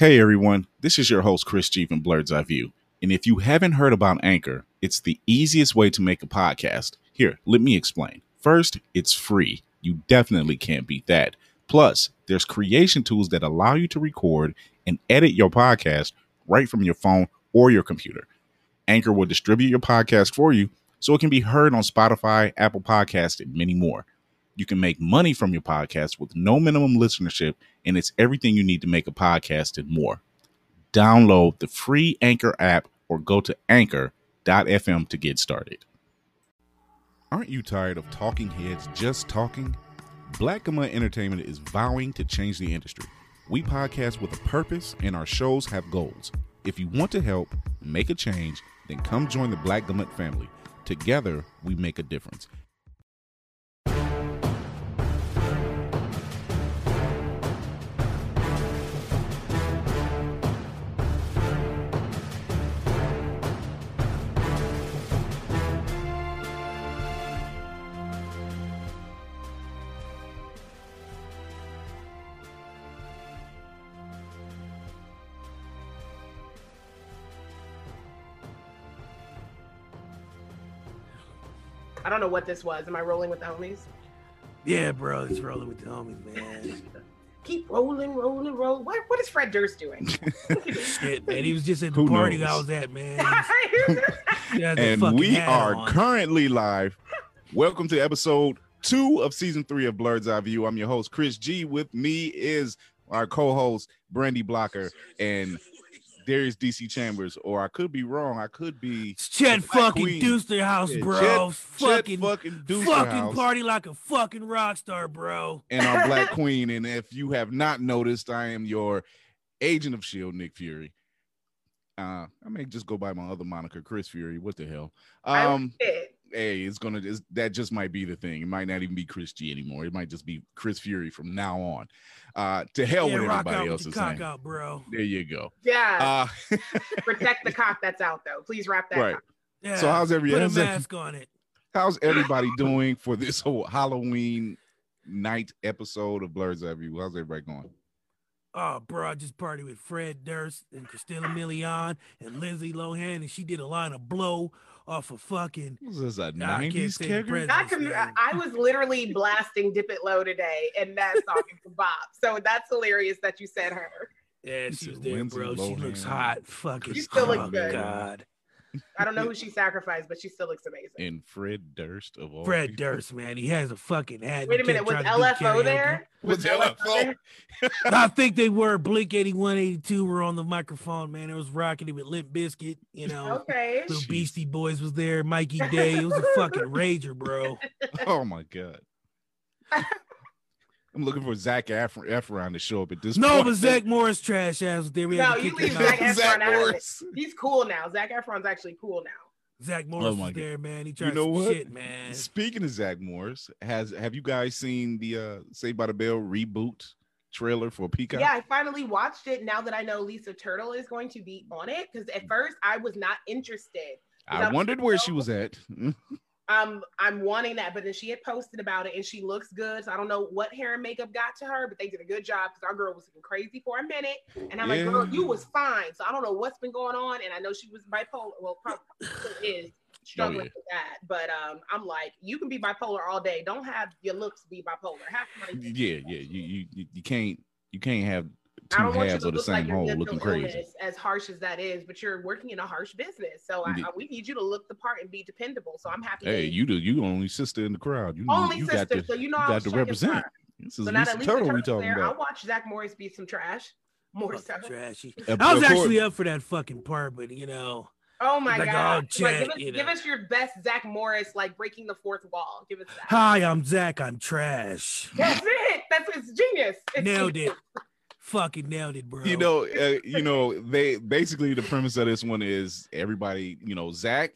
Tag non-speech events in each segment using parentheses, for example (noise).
Hey everyone, this is your host Chris G from Blerd's Eye View. And if you haven't heard about Anchor, it's the easiest way to make a podcast. Here, let me explain. First, it's free. You definitely can't beat that. Plus, there's creation tools that allow you to record and edit your podcast right from your phone or your computer. Anchor will distribute your podcast for you so it can be heard on Spotify, Apple Podcasts, and many more. You can make money from your podcast with no minimum listenership, and it's everything you need to make a podcast and more. Download the free Anchor app or go to anchor.fm to get started. Aren't you tired of talking heads just talking? Black Gamut Entertainment is vowing to change the industry. We podcast with a purpose, and our shows have goals. If you want to help make a change, then come join the Black Gamut family. Together, we make a difference. Don't know what this was. Am I rolling with the homies? Yeah, bro, it's rolling with the homies, man. (laughs) Keep rolling, rolling, rolling. What what is Fred Durst doing? (laughs) Shit, man, he was just at the Who party knows? that I was at, man. (laughs) He had the and we are on. currently live. Welcome to episode two of season three of Blerd's Eye View. I'm your host, Chris G. With me is our co-host, Brandy Blocker, and Darius DC Chambers. Or I could be wrong. I could be It's Chet the Black fucking Queen. Deuster House, Yeah, bro. Chet- fucking, Chet fucking Deucer fucking party like a fucking rock star, bro. and our Black (laughs) Queen. And if you have not noticed, I am your agent of Shield, Nick Fury. Uh, I may just go by my other moniker, Chris Fury. What the hell? Um, did. Hey, it's gonna it's, that just might be the thing. It might not even be Chris G anymore. It might just be Chris Fury from now on. Uh, to hell yeah, with everybody out else with is the cock saying. out, bro. There you go. Yeah. Uh, (laughs) Protect the cock that's out though. Please wrap that. right. cock. Yeah. So how's every Put a how's, every- mask on it. how's everybody doing for this whole Halloween night episode of Blerd's Eye View? How's everybody going? Oh, bro, I just partied with Fred Durst and Christina Milian and Lindsay Lohan, and she did a line of blow off of fucking. Was this a Nah, I nineties say character? Brett. That com- man. I was literally (laughs) blasting "Dip It Low" today, and that song is a bop. So that's hilarious that you said her. Yeah, You she was there, bro. She looks hot. Fucking. She still oh, looks good. God. I don't know who (laughs) she sacrificed, but she still looks amazing. And Fred Durst of all Fred people. Durst, man, he has a fucking hat. Wait a minute, can't was try to do LFO karaoke. there? Was LFO LFO? there? (laughs) I think they were. Blink 81, 82 were on the microphone, man. It was rocking it with Limp Bizkit, you know. (laughs) Okay. Little Jeez. Beastie Boys was there, Mikey Day. It was a fucking rager, bro. Oh my god. I'm looking for Zac Efron, Efron to show up at this No, point. but Zach Morris trash ass was there. We had No, you leave him Zac out. Efron Zach out of it. Morris. He's cool now. Zac Efron's actually cool now. Zach Morris Oh my was God. there, man. He tried know what? shit, man. Speaking of Zach Morris, has have you guys seen the uh Saved by the Bell reboot trailer for Peacock? Yeah, I finally watched it now that I know Lisa Turtle is going to be on it. Because at first I was not interested. I wondered where she was at. (laughs) Um, I'm wanting that, but then she had posted about it and she looks good. So I don't know what hair and makeup got to her, but they did a good job because our girl was looking crazy for a minute. And I'm like, girl, you was fine. So I don't know what's been going on. And I know she was bipolar. Well, probably (laughs) is struggling Oh, yeah. with that. But um, I'm like, you can be bipolar all day. Don't have your looks be bipolar. Have somebody yeah, yeah. You, you you can't you can't have two don't want you halves to of the look like same your hole looking crazy. illness, as harsh as that is, but you're working in a harsh business. So I, Yeah. I- we need you to look the part and be dependable. So I'm happy. Hey, that you the you only sister in the crowd. You only you sister, got to so you know you got to represent. This is So now Lisa that Lisa Turtle we Turtle's talking there, I'll watch Zach Morris beat some trash. (laughs) Morris Fucking trashy. I was actually up for that fucking part, but you know, Oh my Like, oh, god! oh, Like, give, us, you give us your best Zach Morris, like breaking the fourth wall. Give us that. hi, I'm Zach. I'm trash. That's it. That's it's genius. It's Nailed genius. it. (laughs) Fucking nailed it, bro. you know, uh, you know, they basically the premise of this one is everybody, you know, Zach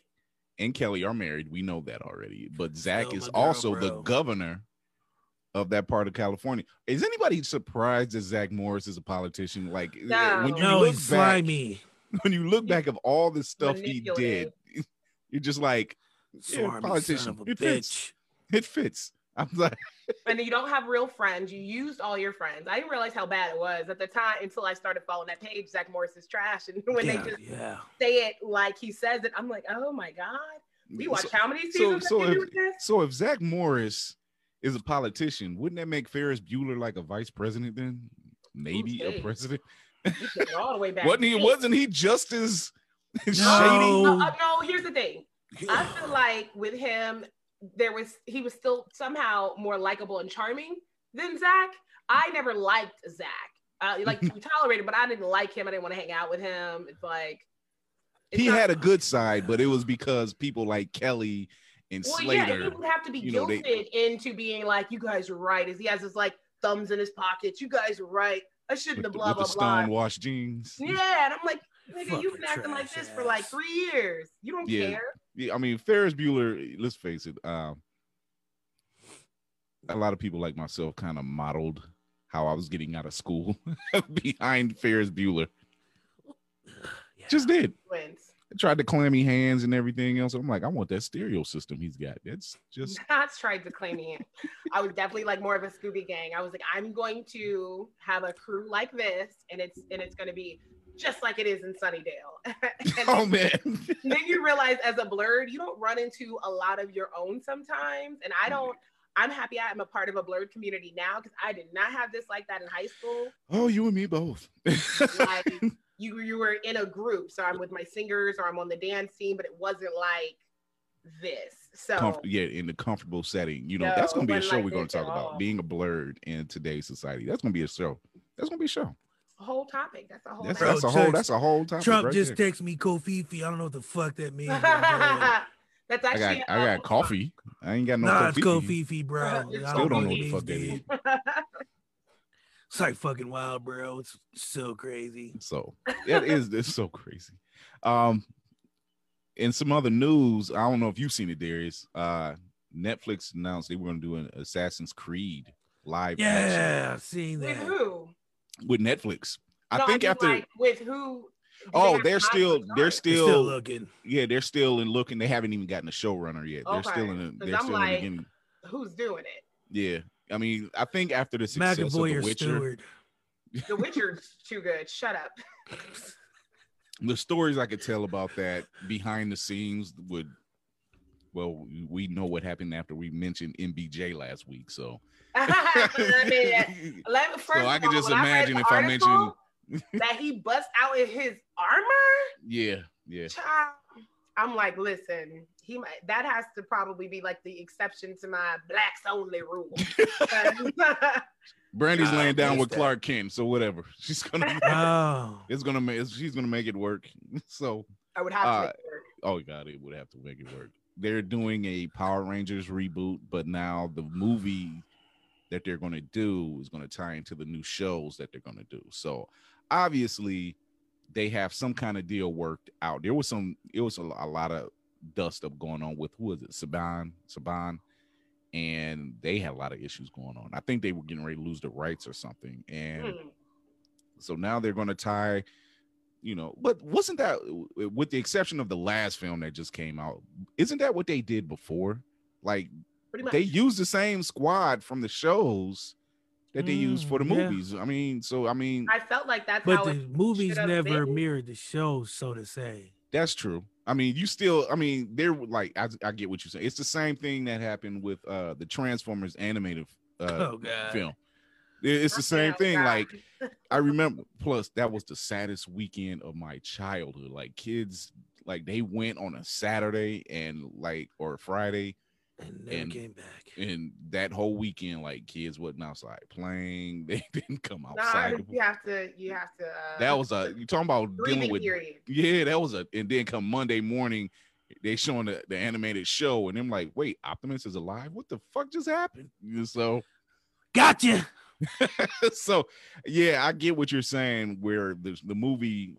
and Kelly are married. We know that already, but Zach Still is girl, also the governor of that part of California. Is anybody surprised that Zach Morris is a politician? Like uh, No. when you no, look back, slimy. (laughs) when you look back of all the stuff he did, (laughs) you're just like, yeah, politician. son of a It fits. It fits. (laughs) I'm like, (laughs) and you don't have real friends. You used all your friends. I didn't realize how bad it was at the time until I started following that page. Zach Morris is trash, and (laughs) when yeah, they just yeah. say it like he says it, I'm like, oh my god. We watched so, how many so, seasons? so of if, so if Zach Morris is a politician, wouldn't that make Ferris Bueller like a vice president then? Maybe a president. You took it all the way back. Wasn't he? Wasn't he just as shady? No. uh, no, here's the thing. I feel like with him, there was he was still somehow more likable and charming than Zach. I never liked Zach. Uh, like we (laughs) tolerated, but I didn't like him. I didn't want to hang out with him. It's like it's He not- had a good side, but it was because people like Kelly and well, yeah, Slater. he would have to be you know, they- into being like, "You guys are right." As he has his like thumbs in his pockets. You guys are right. I shouldn't with have the, blah with blah blah. stone washed jeans. Yeah, and I'm like, nigga, you've been acting like trash this for like three years. You don't Yeah. care. Yeah, I mean Ferris Bueller. Let's face it. Um, a lot of people like myself kind of modeled how I was getting out of school (laughs) behind Ferris Bueller. Yeah. Just did. Wins. I tried the clammy hands and everything else. I'm like, I want that stereo system he's got. That's just (laughs) Not tried to clammy me in. I was definitely like more of a Scooby Gang. I was like, I'm going to have a crew like this, and it's and it's going to be just like it is in Sunnydale. (laughs) oh man. (laughs) then you realize as a blerd, you don't run into a lot of your own sometimes. And I don't. I'm happy I'm a part of a blerd community now because I did not have this like that in high school. oh, you and me both. Like (laughs) you you were in a group, so I'm with my singers or I'm on the dance team, but it wasn't like this. So Comf- yeah, in the comfortable setting. You know, No, that's gonna be a show like we're gonna talk about. Being a blerd in today's society. That's gonna be a show. That's gonna be a show. A whole topic. That's a whole. That's, that's a whole that's a whole topic. Trump right just there. texted me covfefe. I don't know what the fuck that means. but I'm. (laughs) That's I actually. got I got coffee. I ain't got no nah, it's coffee. covfefe, bro. (laughs) Still don't know what what the fuck that means, It's like fucking wild, bro. It's so crazy. So it is it's so crazy. Um in some other news, I don't know if you've seen it, Darius. Uh Netflix announced they were gonna do an Assassin's Creed live Yeah, I've seen With that. who? With Netflix. I No, think mean, after like, with who? do they oh, have they're still they're still, Still looking. yeah, they're still in looking. They haven't even gotten a showrunner yet. They're still in the 'cause they're I'm still in the like- beginning. Who's doing it? Yeah. I mean, I think after the success of McAvoy The or Witcher, Stewart. The Witcher's too good. Shut up. (laughs) the stories I could tell about that behind the scenes would well, we know what happened after we mentioned MBJ last week. So I mean, let me, (laughs) first So I can all, just when I imagine the if I mention- article that he busts out in his armor. yeah, yeah. Child, I'm like, listen, he might that has to probably be like the exception to my blacks only rule. (laughs) (laughs) Brandy's Nah, laying down with that. Clark Kent, so whatever. She's gonna Oh. it's gonna make she's gonna make it work. So I would have to Uh, make it work. oh god, it would have to make it work. They're doing a Power Rangers reboot, but now the movie that they're gonna do is gonna tie into the new shows that they're gonna do. So obviously they have some kind of deal worked out. There was some it was a, a lot of dust up going on with who was it, Saban, Saban, and they had a lot of issues going on. I think they were getting ready to lose the rights or something. And Hmm. so now they're going to tie, you know, but wasn't that, with the exception of the last film that just came out, isn't that what they did before? Like Pretty much. they use the same squad from the shows that they use for the Mm, yeah. movies. I mean, so I mean, I felt like that's But how the it movies never been. mirrored the shows, so to say. that's true. I mean, you still, I mean, they're like, I, I get what you're saying. It's the same thing that happened with uh the Transformers animated uh, oh god. film. It's the same Oh, thing. Like I remember. Plus, that was the saddest weekend of my childhood. Like kids, like they went on a Saturday and like or Friday, And never and- came back. and that whole weekend, like kids wasn't outside playing. (laughs) They didn't come no, outside. you have to you have to uh that was a you talking about dealing with. period. Yeah, that was a. And then come Monday morning, they showing the, the animated show, and I'm like, wait, Optimus is alive. What the fuck just happened? And So. Gotcha. (laughs) so yeah, I get what you're saying. Where the the movie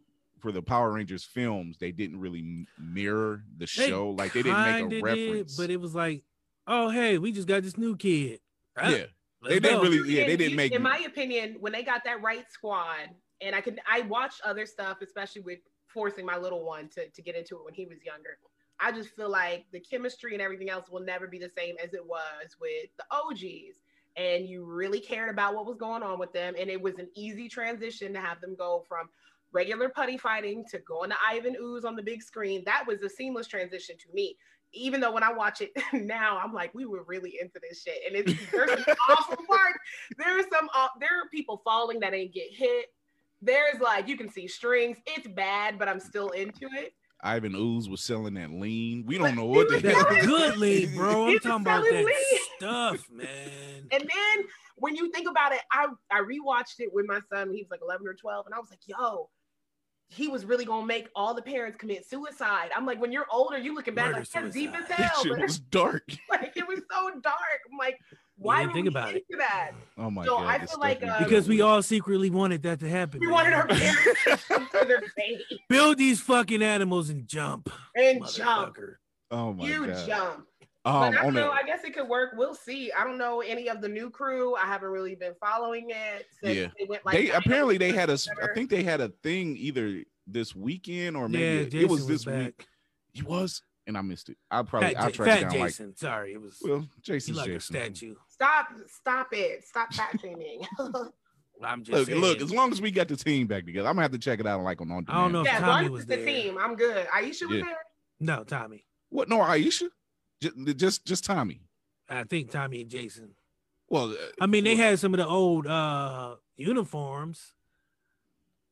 for the Power Rangers films, they didn't really mirror the They show. Like they didn't make kinda a did, reference. but it was like, oh hey, we just got this new kid. Right? yeah, Let's they didn't go. really. Yeah, they didn't you- make. In my opinion, when they got that right squad, and I can, I watched other stuff, especially with forcing my little one to to get into it when he was younger. I just feel like the chemistry and everything else will never be the same as it was with the OGs. And you really cared about what was going on with them. And it was an easy transition to have them go from regular putty fighting to going to Ivan Ooze on the big screen. That was a seamless transition to me. Even though when I watch it (laughs) now, I'm like, we were really into this shit. And it's there's some (laughs) awful parts. There's some uh, there are people falling that ain't get hit. There's like you can see strings. It's bad, but I'm still into it. Ivan Ooze was selling that lean. We don't know what the hell. That good lead, bro. I'm talking about that lead. stuff, (laughs) man. And then when you think about it, I I rewatched it with my son. He was like 11 or 12, and I was like, yo, he was really gonna make all the parents commit suicide. I'm like, when you're older, you looking back Murder like that's deep as (laughs) hell. It was (laughs) dark. like it was so dark. I'm like, why didn't were think we about it. that? Oh my So god. I feel like, is uh, Because we all secretly wanted that to happen. We man. wanted our parents to (laughs) jump for their baby build these fucking animals and jump. and jump. Oh my You god. You jump. Um, but I don't know. that- I guess it could work. We'll see. I don't know any of the new crew. I haven't really been following it. Since Yeah. They went like they apparently they had a or s- I think they had a thing either this weekend or Yeah, maybe it- it was this back. week. He was, and I missed it. I probably Fat, I Ja- tracked it Fat down like Jason. Sorry, it was well, he Jason's like a Jason. statue. Stop! Stop it! Stop fat shaming. (laughs) I'm just Look, saying. look. As long as we got the team back together, I'm gonna have to check it out like on on. I don't know if yeah, as Tommy long as was the there. team, I'm good. Aisha was Yeah. there. No, Tommy. What? No, Aisha. Just, just, just Tommy. I think Tommy and Jason. Well, uh, I mean, they well, had some of the old uh uniforms,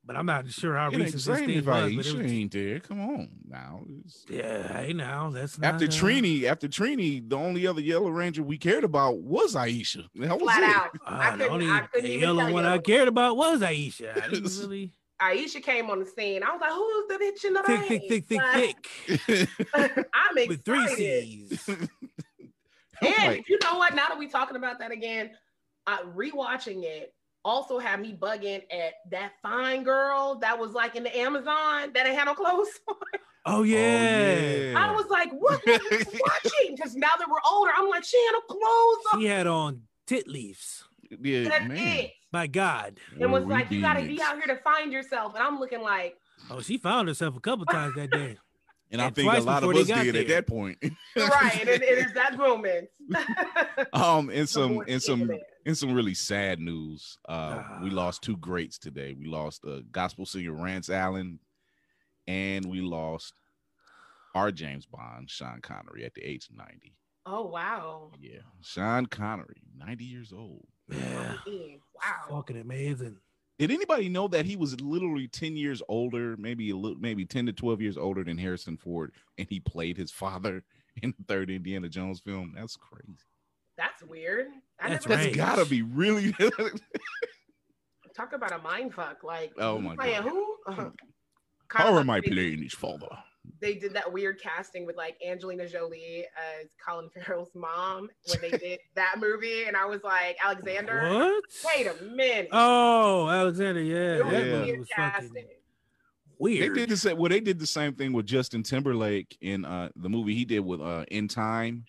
but I'm not sure how it recent the this same thing if was. But it Aisha was ain't there. Come on now. It's- yeah, hey now that's not, After uh, Trini, after Trini, the only other Yellow Ranger we cared about was Aisha. That was Flat it. out. I Uh, the couldn't- only I couldn't the even yellow tell one you. I cared about was Aisha. I didn't (laughs) really Aisha came on the scene. I was like, "Who's the bitch in the thick, thick, thick, thick, Like, thick (laughs) I'm excited. with three C's. (laughs) And Like, you know what? Now that we're talking about that again, uh, rewatching it also had me bugging at that fine girl that was like in the Amazon that ain't had no clothes. (laughs) on. Oh yeah. yeah. I was like, what was I watching? Because now that we're older, I'm like, she had no clothes on. She had on tit leaves. yeah, That's man. it. My God. And was like, you gotta be out here to find yourself. And I'm looking like, Oh, she found herself a couple times that day. (laughs) And I And think a lot of before they us got did at that point. (laughs) right, and it, it is that moment. (laughs) um, and some Avoid and some in some really sad news, uh, we Ah. lost two greats today. We lost uh, gospel singer Rance Allen, and we lost our James Bond, Sean Connery, at the age of ninety. Oh wow. Yeah, Sean Connery, ninety years old. Yeah. Wow. Fucking amazing. Did anybody know that he was literally ten years older, maybe a little, maybe ten to twelve years older than Harrison Ford, and he played his father (laughs) in the third Indiana Jones film? That's crazy. That's weird. I That's never That's Range. gotta be really. (laughs) talk about a mind fuck. Like, Oh my God. who? Uh-huh. How Kinda am I playing his father? They did that weird casting with like Angelina Jolie as Colin (laughs) Farrell's mom when they did that movie, and I was like, Alexander, What? wait a minute. Oh, Alexander, yeah. It was That Yeah. movie weird was fucking casting. They did the same. Well, they did the same thing with Justin Timberlake in uh the movie he did with uh In Time.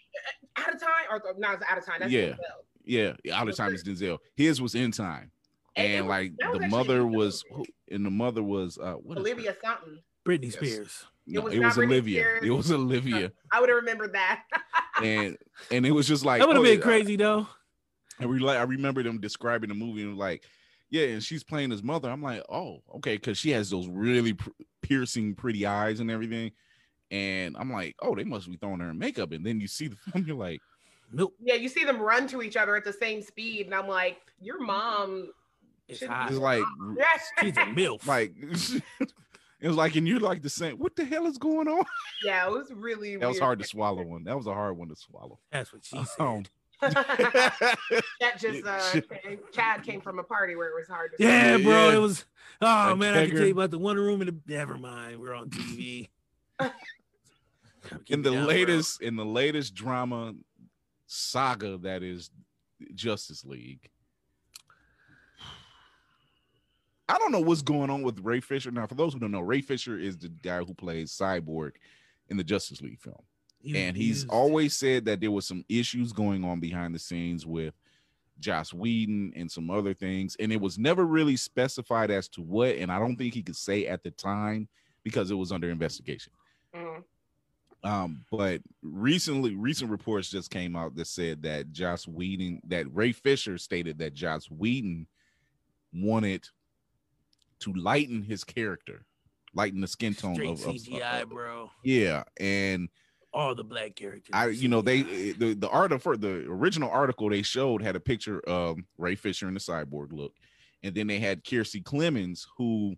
Out of time, or no, it's out of time. That's Yeah. Denzel. Yeah, out of time is Denzel. His was In Time, And and was- like the mother was, and the mother was uh what is her- Olivia something. Britney Yes. Spears. No, was it was Olivia. Spears. It was Olivia, (laughs) I would have remembered that. (laughs) and and it was just like That would have oh, been yeah, crazy though. I re- I remember them describing the movie and like, yeah, and she's playing his mother. I'm like, oh, okay, because she has those really pr- piercing, pretty eyes and everything. And I'm like, oh, they must be throwing her in makeup. And then you see the film, (laughs) you're like, Nope. yeah, you see them run to each other at the same speed, and I'm like, your mom. It's hot. it's like, Yes. She's a MILF. like, it was like, and you're like the same. What the hell is going on? (laughs) yeah, it was really. That was hard to swallow. One that was a hard one to swallow. That's what she said. Um, (laughs) that just (laughs) uh, Chad came from a party where it was hard to. yeah, Yeah, bro. yeah. It was oh That man, I can tell you about the one room in the never mind. We're on TV. In the down, bro. latest, in the latest drama saga that is Justice League. I don't know what's going on with Ray Fisher. Now, for those who don't know, Ray Fisher is the guy who plays Cyborg in the Justice League film. He and he's used. always said that there was some issues going on behind the scenes with Joss Whedon and some other things, and it was never really specified as to what. And I don't think he could say at the time because it was under investigation. Mhm. Um, but recently, recent reports just came out that said that Joss Whedon, that Ray Fisher stated that Joss Whedon wanted to lighten his character, lighten the skin tone Straight of, of- CGI, of- bro. yeah, and All the black characters. I, you know, they eh, the the article, for the original article they showed had a picture of Ray Fisher in the cyborg look, and then they had Kiersey Clemons who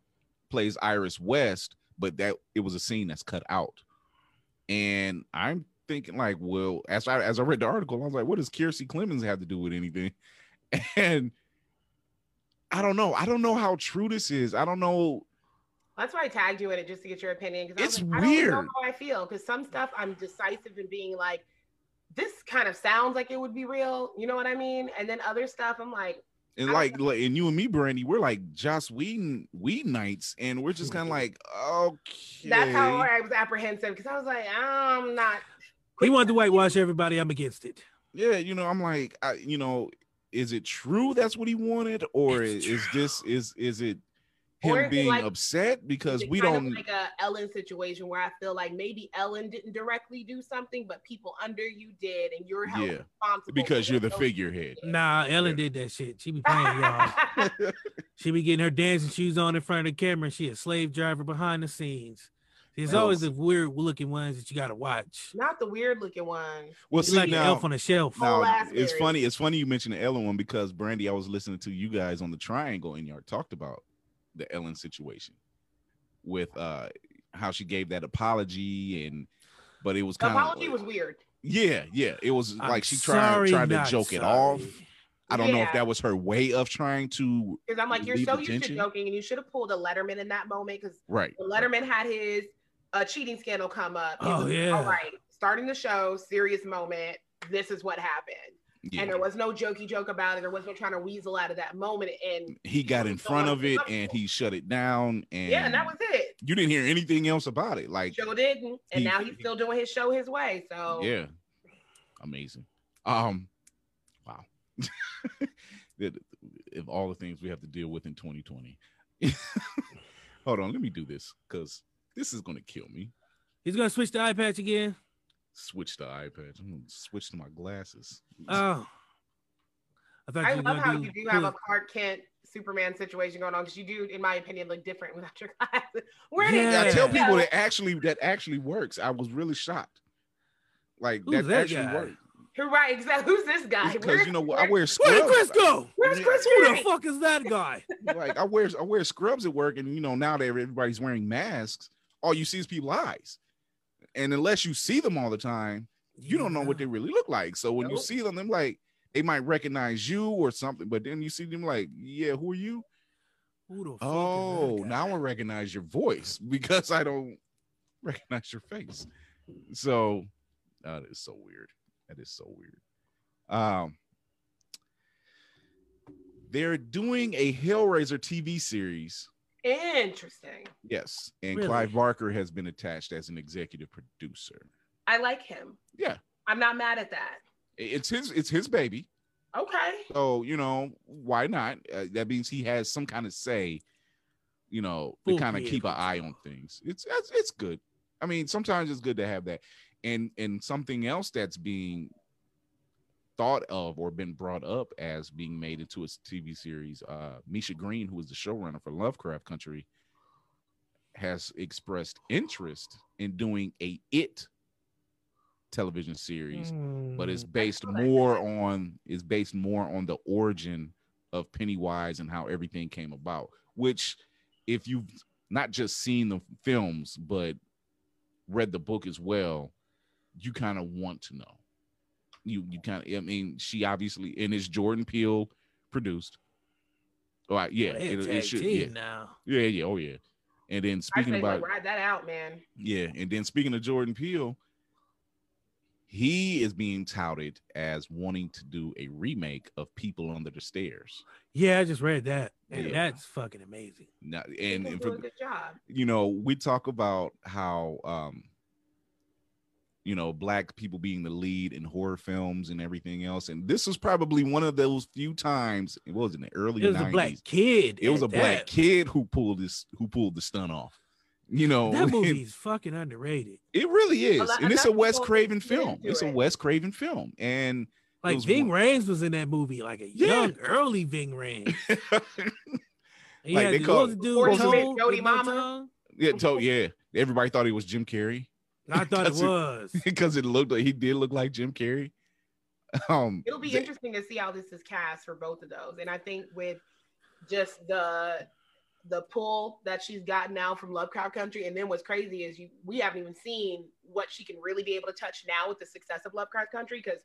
plays Iris West, but that it was a scene that's cut out, and I'm thinking like, well, as I as I read the article, I was like, what does Kiersey Clemons have to do with anything? (laughs) And I don't know. I don't know how true this is. I don't know. That's why I tagged you in it just to get your opinion. Because It's I, was like, I don't know weird. how I feel. Because some stuff I'm decisive in being like, this kind of sounds like it would be real. You know what I mean? And then other stuff, I'm like, And like, like, and you and me, Brandy, we're like Joss Whedon, Whedonites, and we're just kind of like, okay. that's how I was apprehensive because I was like, I'm not. he wanted to whitewash everybody. I'm against it. yeah you know i'm like I, you know is it true that's what he wanted or It's is true. this is is it him is it being like- upset because we kind don't of like a Ellen situation where I feel like maybe Ellen didn't directly do something, but people under you did, and you're held Yeah, responsible because you're the those figurehead Nah, Ellen did that shit. She be playing y'all. (laughs) She be getting her dancing shoes on in front of the camera, she a slave driver behind the scenes. There's Well, always the weird looking ones that you gotta watch. Not the weird looking one. well It's see like an now, elf on a shelf. Whole now ass it's funny it's funny you mentioned the ellen one because brandy i was listening to you guys on the triangle and you talked about the ellen situation with uh how she gave that apology and but it was kind of apology was weird. yeah yeah it was I'm like she tried sorry, tried to not joke it off i don't know if that was her way of trying to Because I'm like, you're so the used to joking, and you should have pulled a Letterman in that moment because right when Letterman had his uh, cheating scandal come up. Oh, was, yeah. All right, starting the show, serious moment. This is what happened, yeah. and there was no jokey joke about it. There was no trying to weasel out of that moment, and he got in front of it and he shut it down and yeah, and that was it. you didn't hear anything else about it like Joe didn't, and He- now he's still doing his show his way. So yeah amazing um wow (laughs) That- of all the things we have to deal with in 2020 (laughs) hold on let me do this because this is going to kill me He's gonna switch the eye patch again. switch the ipad i'm going to switch to my glasses Oh, I I love how do you do have a pull- Clark Kent Superman situation going on because you do, in my opinion, look different (laughs) without your glasses. Where did Yeah. i tell people that actually that actually works i was really shocked like Who's that, that actually guy? worked You're right. Exactly. Who's this guy? because you know where- i wear scrubs. Where's scrubs Chris go? Where's Chris Who the fuck is that guy? like I wear I wear scrubs at work, and you know now that everybody's wearing masks, all you see is people's eyes, and unless you see them all the time, you don't know what they really look like. So when you see them, them like they might recognize you or something, but then you see them like, yeah, who are you? Who the Oh, now? I recognize your voice (laughs) because I don't recognize your face. So that is so weird. That is so weird. Um, they're doing a Hellraiser TV series. Interesting. Yes, and Really? Clive Barker has been attached as an executive producer. I like him. Yeah, I'm not mad at that. it's his it's his baby. Okay. So you know why not? Uh, that means he has some kind of say. You know, to kind of keep an eye on things. It's, it's it's good. I mean, sometimes it's good to have that. And and something else that's being thought of or been brought up as being made into a TV series. Uh, Misha Green, who is the showrunner for Lovecraft Country, has expressed interest in doing a It television series but it's Mm, based more on is based more on the origin of Pennywise and how everything came about. Which, if you've not just seen the films but read the book as well, you kind of want to know. You you kind of I mean, she obviously and it's Jordan Peele produced. Oh I- yeah, they it, it should yeah now. yeah yeah oh yeah. And then speaking say about like, ride that out, man. yeah, and then speaking of Jordan Peele, he is being touted as wanting to do a remake of People Under the Stairs. Yeah, I just read that, and Yeah. that's fucking amazing. Now, And, and, and a for, good job. you know, we talk about how um you know, black people being the lead in horror films and everything else. And this was probably one of those few times, it was in the early It was 90s. a black kid. it was at a black kid who pulled this who pulled the stunt off You know, That (laughs) movie's fucking underrated. it really is, lot- and it's a enough Wes Craven film. into It's a it. Wes Craven film, and Like was Ving one- Rhames was in that movie, like a Yeah. young, early Ving Rhames. And (laughs) he Like, had they the- call- what was the dude Before with he met Toad, Jodie with no Mama. yeah, so yeah, everybody thought he was Jim Carrey I (laughs) thought it was. (laughs) because it looked like he did look like Jim Carrey. (laughs) Um, It'll be the- interesting to see how this is cast for both of those. And I think with just the the pull that she's gotten now from Lovecraft Country, and then what's crazy is you we haven't even seen what she can really be able to touch now with the success of Lovecraft Country because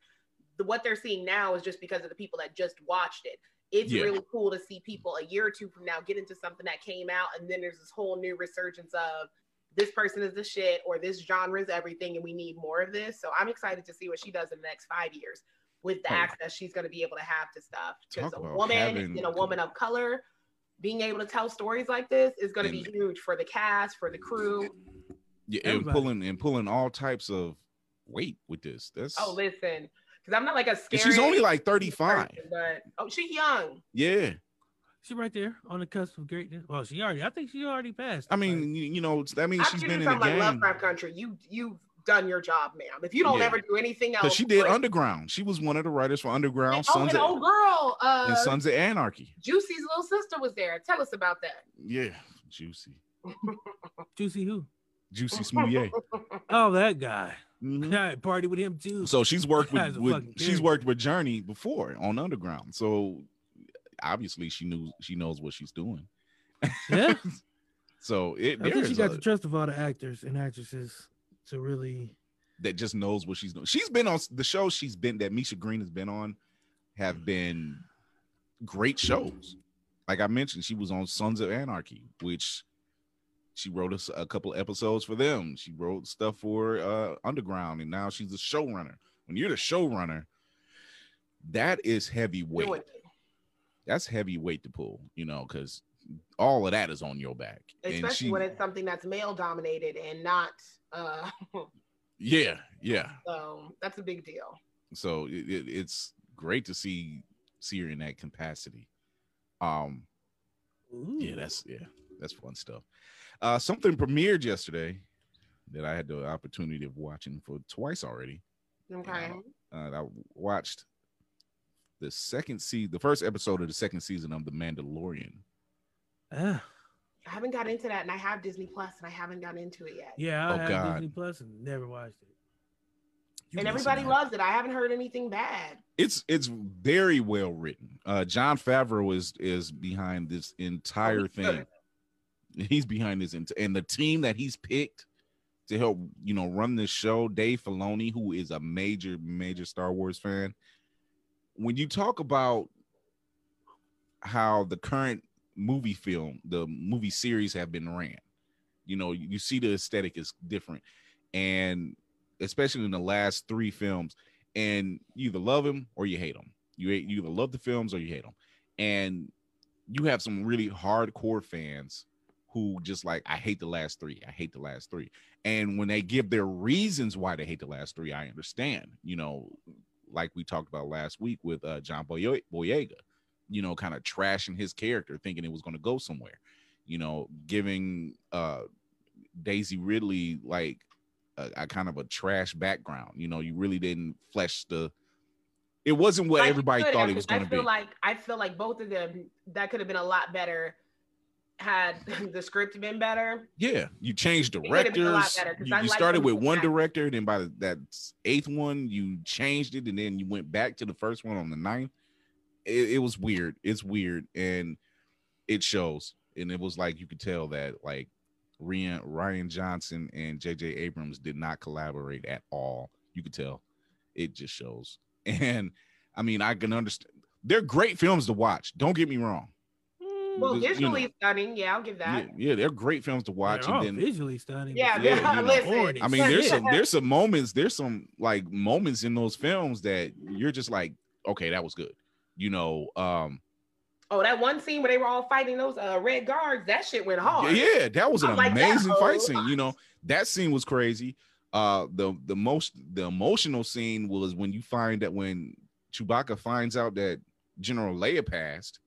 the, what they're seeing now is just because of the people that just watched it. It's Yeah. really cool to see people a year or two from now get into something that came out, and then there's this whole new resurgence of this person is the shit or this genre is everything, and we need more of this. So I'm excited to see what she does in the next five years with the Oh. access she's going to be able to have to stuff. Because a woman having- and a woman of color being able to tell stories like this is going to be huge for the cast, for the crew. yeah, and Everybody. pulling and pulling all types of weight with this. That's Oh, listen, because I'm not like a and scary. she's only like 35. person, but oh, she's young. Yeah. She right there on the cusp of greatness. Well, she already. I think she already passed. I mean, you, you know, that means After she's you been do in the something like game Lovecraft Country, you you've done your job, ma'am. If you don't Yeah. ever do anything else, because she did great. Underground. She was one of the writers for Underground, Oh, Sons and of, old girl, uh, and Sons of Anarchy. Juicy's little sister was there. Tell us about that. Yeah, juicy, (laughs) Juicy who? juicy smoothie. (laughs) Oh, that guy. Mhm. (laughs) I party with him too. So she's worked with, with she's worked with Journey before on Underground. So obviously she knew she knows what she's doing. yeah, (laughs) So it I think she got a- the trust of all the actors and actresses to really. that just knows what she's doing. She's been on the show. she's been that Misha Green has been on have been great shows. Like I mentioned, she was on Sons of Anarchy, which she wrote us a, couple episodes for them. She wrote stuff for uh Underground, and now she's a showrunner. When you're the showrunner, that is heavyweight. Doing it. That's heavyweight to pull, you know, because all of that is on your back. and especially she, when it's something that's male dominated and not. uh yeah, (laughs) yeah. So that's a big deal. so it, it, it's great to see see her in that capacity um yeah that's yeah that's fun stuff uh something premiered yesterday that i had the opportunity of watching for twice already Okay. uh i watched the second season the first episode of the second season of the mandalorian Ah, I haven't got into that, and I have Disney Plus, and I haven't got into it yet. yeah, I Oh, have God. Disney Plus and never watched it. You and everybody loves it. I haven't heard anything bad. it's it's very well written uh jon favreau is is behind this entire Oh, he's thing good. he's behind this ent- and the team that he's picked to help you know run this show dave filoni who is a major major star wars fan when you talk about how the current movie film the movie series have been ran you know you see the aesthetic is different. And especially in the last three films and you either love them or you hate them. you, you either love the films or you hate them and you have some really hardcore fans who just like i hate the last three. I hate the last three. And when they give their reasons why they hate the last three i understand you know like we talked about last week with uh, john Boye- boyega you know kind of trashing his character thinking it was going to go somewhere you know giving uh daisy ridley like a, a kind of a trash background you know you really didn't flesh the it wasn't what Like, everybody thought it was going to be. I feel like I feel like both of them that could have been a lot better had (laughs) the script been better. Yeah, you changed could've been a lot directors. better, You, you started with one director, then by the, that eighth one, you changed it, and then you went back to the first one on the ninth. It, it was weird. It's weird, and it shows. And it was like you could tell that like Ryan, Rian Johnson and J.J. Abrams did not collaborate at all. You could tell. It just shows. (laughs) And I mean, I can understand. They're great films to watch. Don't get me wrong. Well, Just, you know, visually stunning. Yeah, I'll give that. yeah, they're great films to watch. They're all And then visually stunning. Yeah, but Yeah, yeah, (laughs) you know, listen. I mean, there's some there's some moments, there's some like moments in those films that you're just like, okay, that was good. You know, um Oh, that one scene where they were all fighting those uh, red guards, that shit went hard. yeah, that was an I'm like, amazing fight scene. You know, that scene was crazy. Uh the the most the emotional scene was when you find that when Chewbacca finds out that General Leia passed,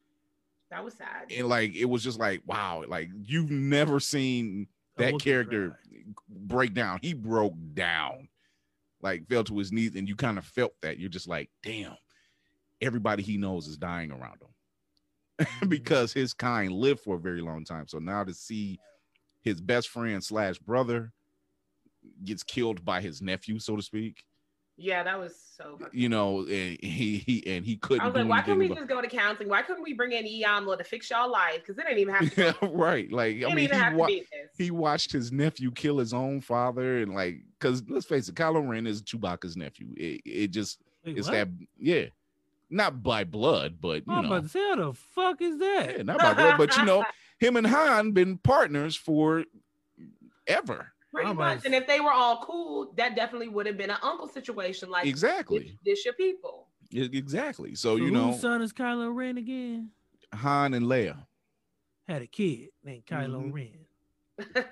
That was sad. and like it was just like wow, like you've never seen that character cry. break down. He broke down, like fell to his knees, and you kind of felt that. You're just like, damn, everybody he knows is dying around him (laughs) Mm-hmm. because his kind lived for a very long time. So now to see his best friend slash brother gets killed by his nephew, so to speak, Yeah, that was so. fucking- you know, and he, he and he couldn't I was do like, why couldn't we anything just go to counseling? Why couldn't we bring in Eon to fix y'all life? Because it didn't even have to. about (laughs) right. Like It I mean, he, wa- to be this. he watched his nephew kill his own father, and like, because let's face it, Kylo Ren is Chewbacca's nephew. It, it just Wait, it's what? that yeah, not by blood, but you I'm know, about say, how the fuck is that? yeah, not by blood, but you know, (laughs) him and Han been partners for ever. Pretty I'm much. about- And if they were all cool, that definitely would have been an uncle situation. Like, Exactly, this, this your people. Exactly. So So you know, son is Kylo Ren again? Han and Leia. Had a kid named Kylo Mhm. Ren. (laughs)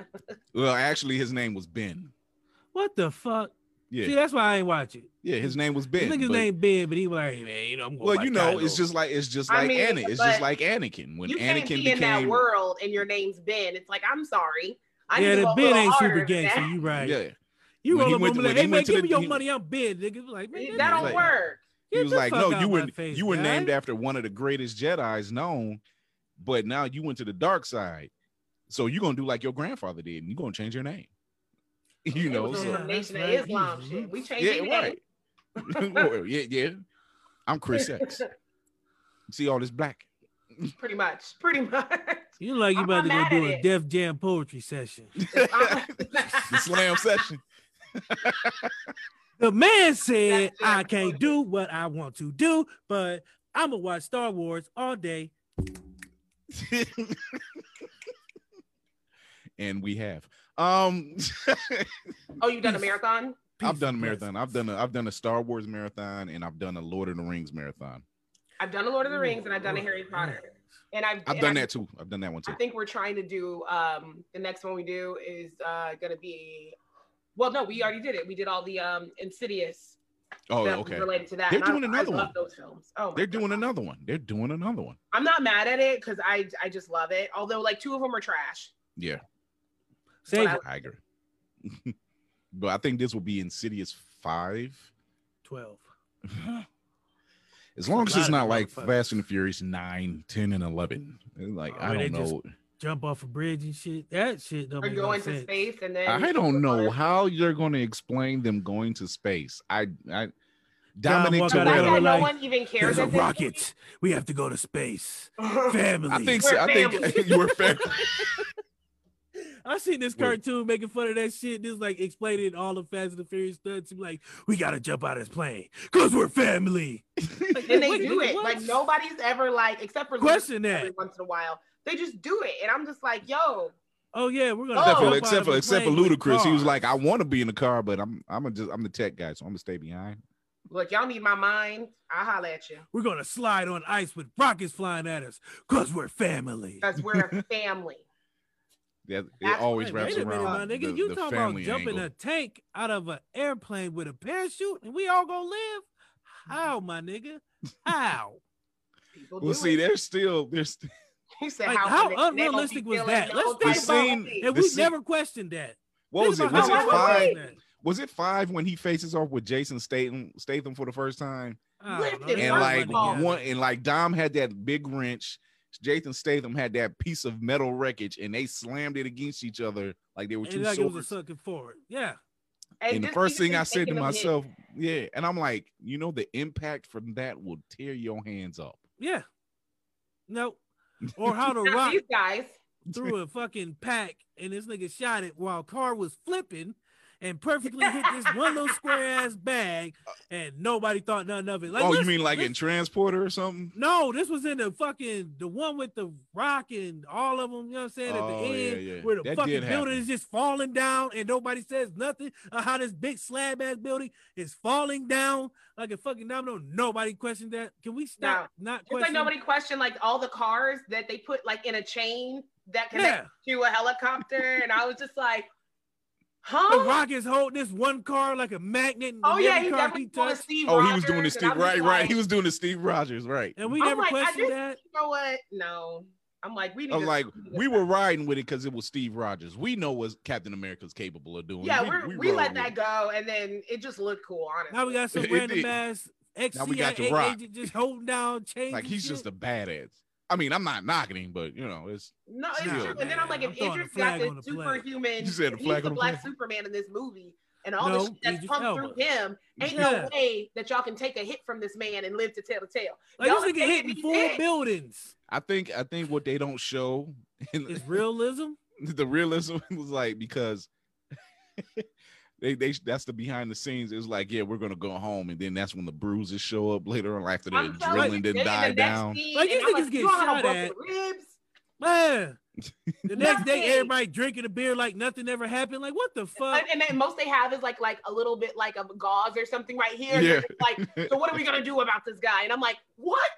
Well, actually, his name was Ben. What the fuck? Yeah, See, that's why I ain't watch it. yeah, his name was This Ben. nigga's but- name Ben, but he was like, hey, man, you know, I'm going well, you know, it's just like it's just I like mean, Anakin. It's just like Anakin when you can't Anakin be became in that world and your name's Ben. It's like, I'm sorry. I yeah, the go a Ben little ain't super gangster. You right. Yeah, You When roll up went on to- me when like, he hey man, went to give the- me your he- money. I'm Ben. Nigga, like, man, He- That don't like- work. he was like, no, you were face, you were guy." named after one of the greatest Jedi's known, but now you went to the dark side. So you're gonna do like your grandfather did, and you're gonna change your name. (laughs) You know, so Nation of that's right. Islam shit. We changed yeah, it right. (laughs) Well, yeah, yeah. I'm Chris X. (laughs) See all this black. Pretty much. Pretty much. You like you I'm about to go do a it. Def Jam poetry session. (laughs) the slam session. The man said, I can't do what I want to do, but I'm gonna watch Star Wars all day. (laughs) and we have. Um oh, you've done a marathon? I've done a marathon. I've done a I've done a Star Wars marathon and I've done a Lord of the Rings marathon. I've done a Lord of the Rings and I've done a Harry Potter. And I've, I've and done I- that too. I've done that one too. I think we're trying to do um the next one we do is uh gonna be well no we already did it we did all the um insidious Oh, that okay. related to that They're and I- doing another I love one. those films oh They're doing another one. They're doing another one. I'm not mad at it because I I just love it although like two of them are trash Yeah, Save But it. I agree. (laughs) but I think this will be Insidious five. 12. (laughs) As long as it's not like. Fast and the Furious 9, 10, and 11. Like, Oh, I they don't just- know. Jump off a bridge and shit. That shit don't or make go no into sense. space and then I don't know how you're going to explain them going to space. I, I, Dominic walk the out of fact Toretto. that no like, one even cares There's a at this rocket. We have to go to space. (laughs) Family. I think We're so. I think family. (laughs) you were (laughs) family. I seen this Wait. cartoon making fun of that shit. This like explaining all the Fast and the Furious stunts. Like, we gotta jump out of this plane because we're family. Like, (laughs) and they wait, do nigga, it what? like nobody's ever like except for Question Luke that. every once in a while they just do it and I'm just like yo Oh yeah, we're gonna Oh. except for jump out except for except for Ludacris, he was like, I want to be in the car, but I'm I'm a just I'm the tech guy, so I'm gonna stay behind. look y'all need my mind I'll holler at you we're gonna slide on ice with rockets flying at us because we're family. because we're a (laughs) family That it always Wait, wraps wait a minute, around my nigga. the, you the talking about jumping angle. a tank out of an airplane with a parachute and we all gonna live? How, my nigga? How? (laughs) people Well, see, it. there's still there's he said Like, how, how they- they don't be unrealistic was that? Let's type think of about- way. And we scene- never questioned that. what was it? Was it five? Was it five when he faces off with Jason Statham Statham for the first time? I don't Lifted know. They They and like of run all- together. one and like Dom had that big wrench. Jason Statham had that piece of metal wreckage, and they slammed it against each other like they were And two like it was a swords. sucking forward. Yeah. Hey, And the first thing I said to taking them hits. myself, yeah, and I'm like, you know, the impact from that will tear your hands up. Yeah. No. (laughs) Or how the Now, rock these guys threw a fucking pack and this nigga shot it while car was flipping and perfectly hit this one little square ass bag and nobody thought nothing of it. Like, oh, you mean like in Transporter or something? No, this was in the fucking the one with the rock and all of them. You know what I'm saying? At Oh, the yeah, end, yeah. where the That fucking building is just falling down and nobody says nothing. Of how this big slab ass building is falling down like a fucking domino. Nobody questioned that. Can we stop not It's like nobody questioned like all the cars that they put like in a chain that connect Yeah, to a helicopter, and I was just like, the huh? rock is holding this one car like a magnet. Oh yeah, he car definitely doing touched. Steve. Oh, he was doing the Steve I'm right, right. He was doing the Steve Rogers, right. and we I'm never like, questioned just- that. You know what? No. I'm like, we need. I was to- like, we were riding with it because it was Steve Rogers. We know what Captain America's capable of doing. Yeah, we, we're, we we, let with that it. go, and then it just looked cool. Honestly, Now we got (laughs) some random did. ass ex Now we got The CIA Rock. just holding down chains. Like he's shit. just a badass. I mean, I'm not knocking him, but you know, it's No, it's Yeah, true. And then I'm like, if I'm a Idris got this superhuman, You said a if he's the the black play? Superman in this movie, and all No, the shit that's Idris pumped Elba. through him, ain't Yeah. no way that y'all can take a hit from this man and live to tell the tale. like Y'all this nigga taking hitting me full dead. buildings. I think I think what they don't show in It's realism. (laughs) the realism was like because (laughs) they they that's the behind the scenes. It was like, yeah, we're gonna go home, and then that's when the bruises show up later on after the I'm telling adrenaline you, didn't die the down. scene, Like, and these I'm niggas get you all have shot broken at. Ribs. Man. (laughs) The next day, everybody drinking a beer like nothing ever happened. Like, what the fuck? And, and then most they have is like like a little bit like of gauze or something right here. Yeah. Yeah. Like, so what are we gonna do about this guy? And I'm like, what?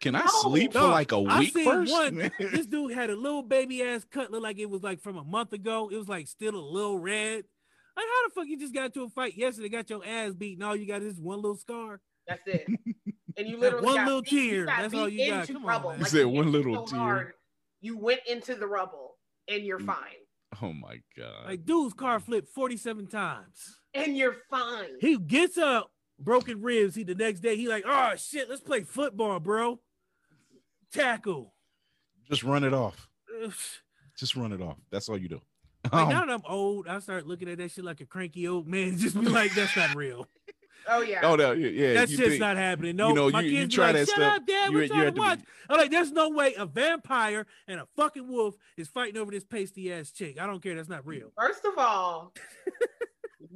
Can I No. sleep for like a week seen first? one. (laughs) this dude had a little baby ass cut, looked like it was like from a month ago. It was like still a little red. Like, how the fuck you just got into a fight yesterday, got your ass beat, and all you got is one little scar? That's it. (laughs) And you That literally one got little beat- tear, got that's all beat you got. into Come on, rubble. man. You Like, said you one little so tear. hard, You went into the rubble and you're Mm. fine. oh my god! Like, dude's car flipped 47 times. And you're fine. He gets up, broken ribs. He the next day, he like, oh shit, let's play football, bro. Tackle. Just run it off. (sighs) Just run it off. That's all you do. (laughs) Like Um, now that I'm old, I start looking at that shit like a cranky old man. (laughs) Just be like, that's not real. (laughs) Oh yeah. oh no, yeah, yeah. that you shit's think- not happening. No, you know, my you- you kids be try like, that Shut stuff, up, Dad. We're you trying have to to be- I'm like, there's no way a vampire and a fucking wolf is fighting over this pasty ass chick. I don't care. That's not real. First of all,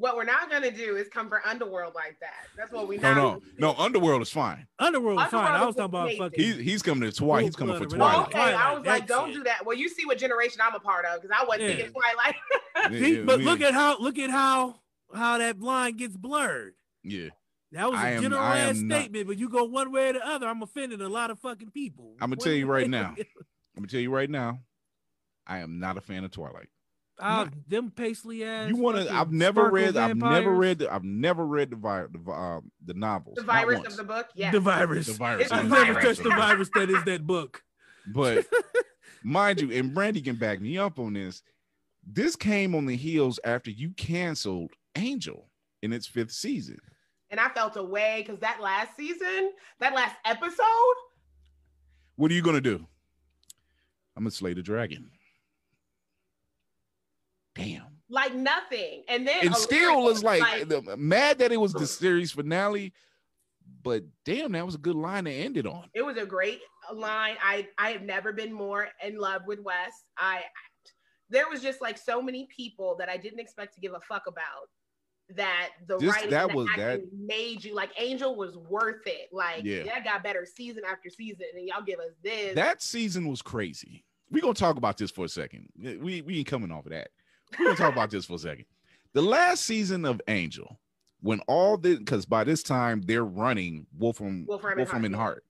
what we're not gonna do is come for Underworld like that. That's what we No, no, do. no. Underworld is fine. Underworld is fine. I was talking about is fucking. He's he's coming to Twilight. He's coming for Full-blood Oh, Twilight. okay, Twilight. I was like, that don't shit. do that. Well, you see what generation I'm a part of because I wasn't Yeah. thinking Twilight. (laughs) See, Yeah, but we- look at how look at how how that line gets blurred. yeah. That was a I am- general I ass am not- statement, but you go one way or the other. I'm offending a lot of fucking people. I'ma tell you right now. I'm gonna tell you right now. I am not a fan of Twilight. Uh, them paisley ass. You want to? I've never sparkle read. I've never read. The, I've never read the vi- the, vi- uh, the novels. the virus of the book. Yeah. The virus. The virus. I've the the never touched the virus that is that book. But (laughs) mind you, and Brandy can back me up on this. This came on the heels after you canceled Angel in its fifth season. and I felt away because that last season, that last episode, What are you gonna do? I'm gonna slay the dragon. Damn. like nothing. And then And still was is like, mad that it was the series finale, but damn, that was a good line to end it on. it was a great line. I I have never been more in love with Wes. I there was just like so many people that I didn't expect to give a fuck about that the This- writing that and was- acting made you like Angel was worth it. Like Yeah. that got better season after season, and y'all give us this. That season was crazy. We're gonna talk about this for a second. We we ain't coming off of that. We're gonna talk about this for a second. The last season of Angel, when all the because by this time they're running Wolfram Wolfram Wolfram, and Hart,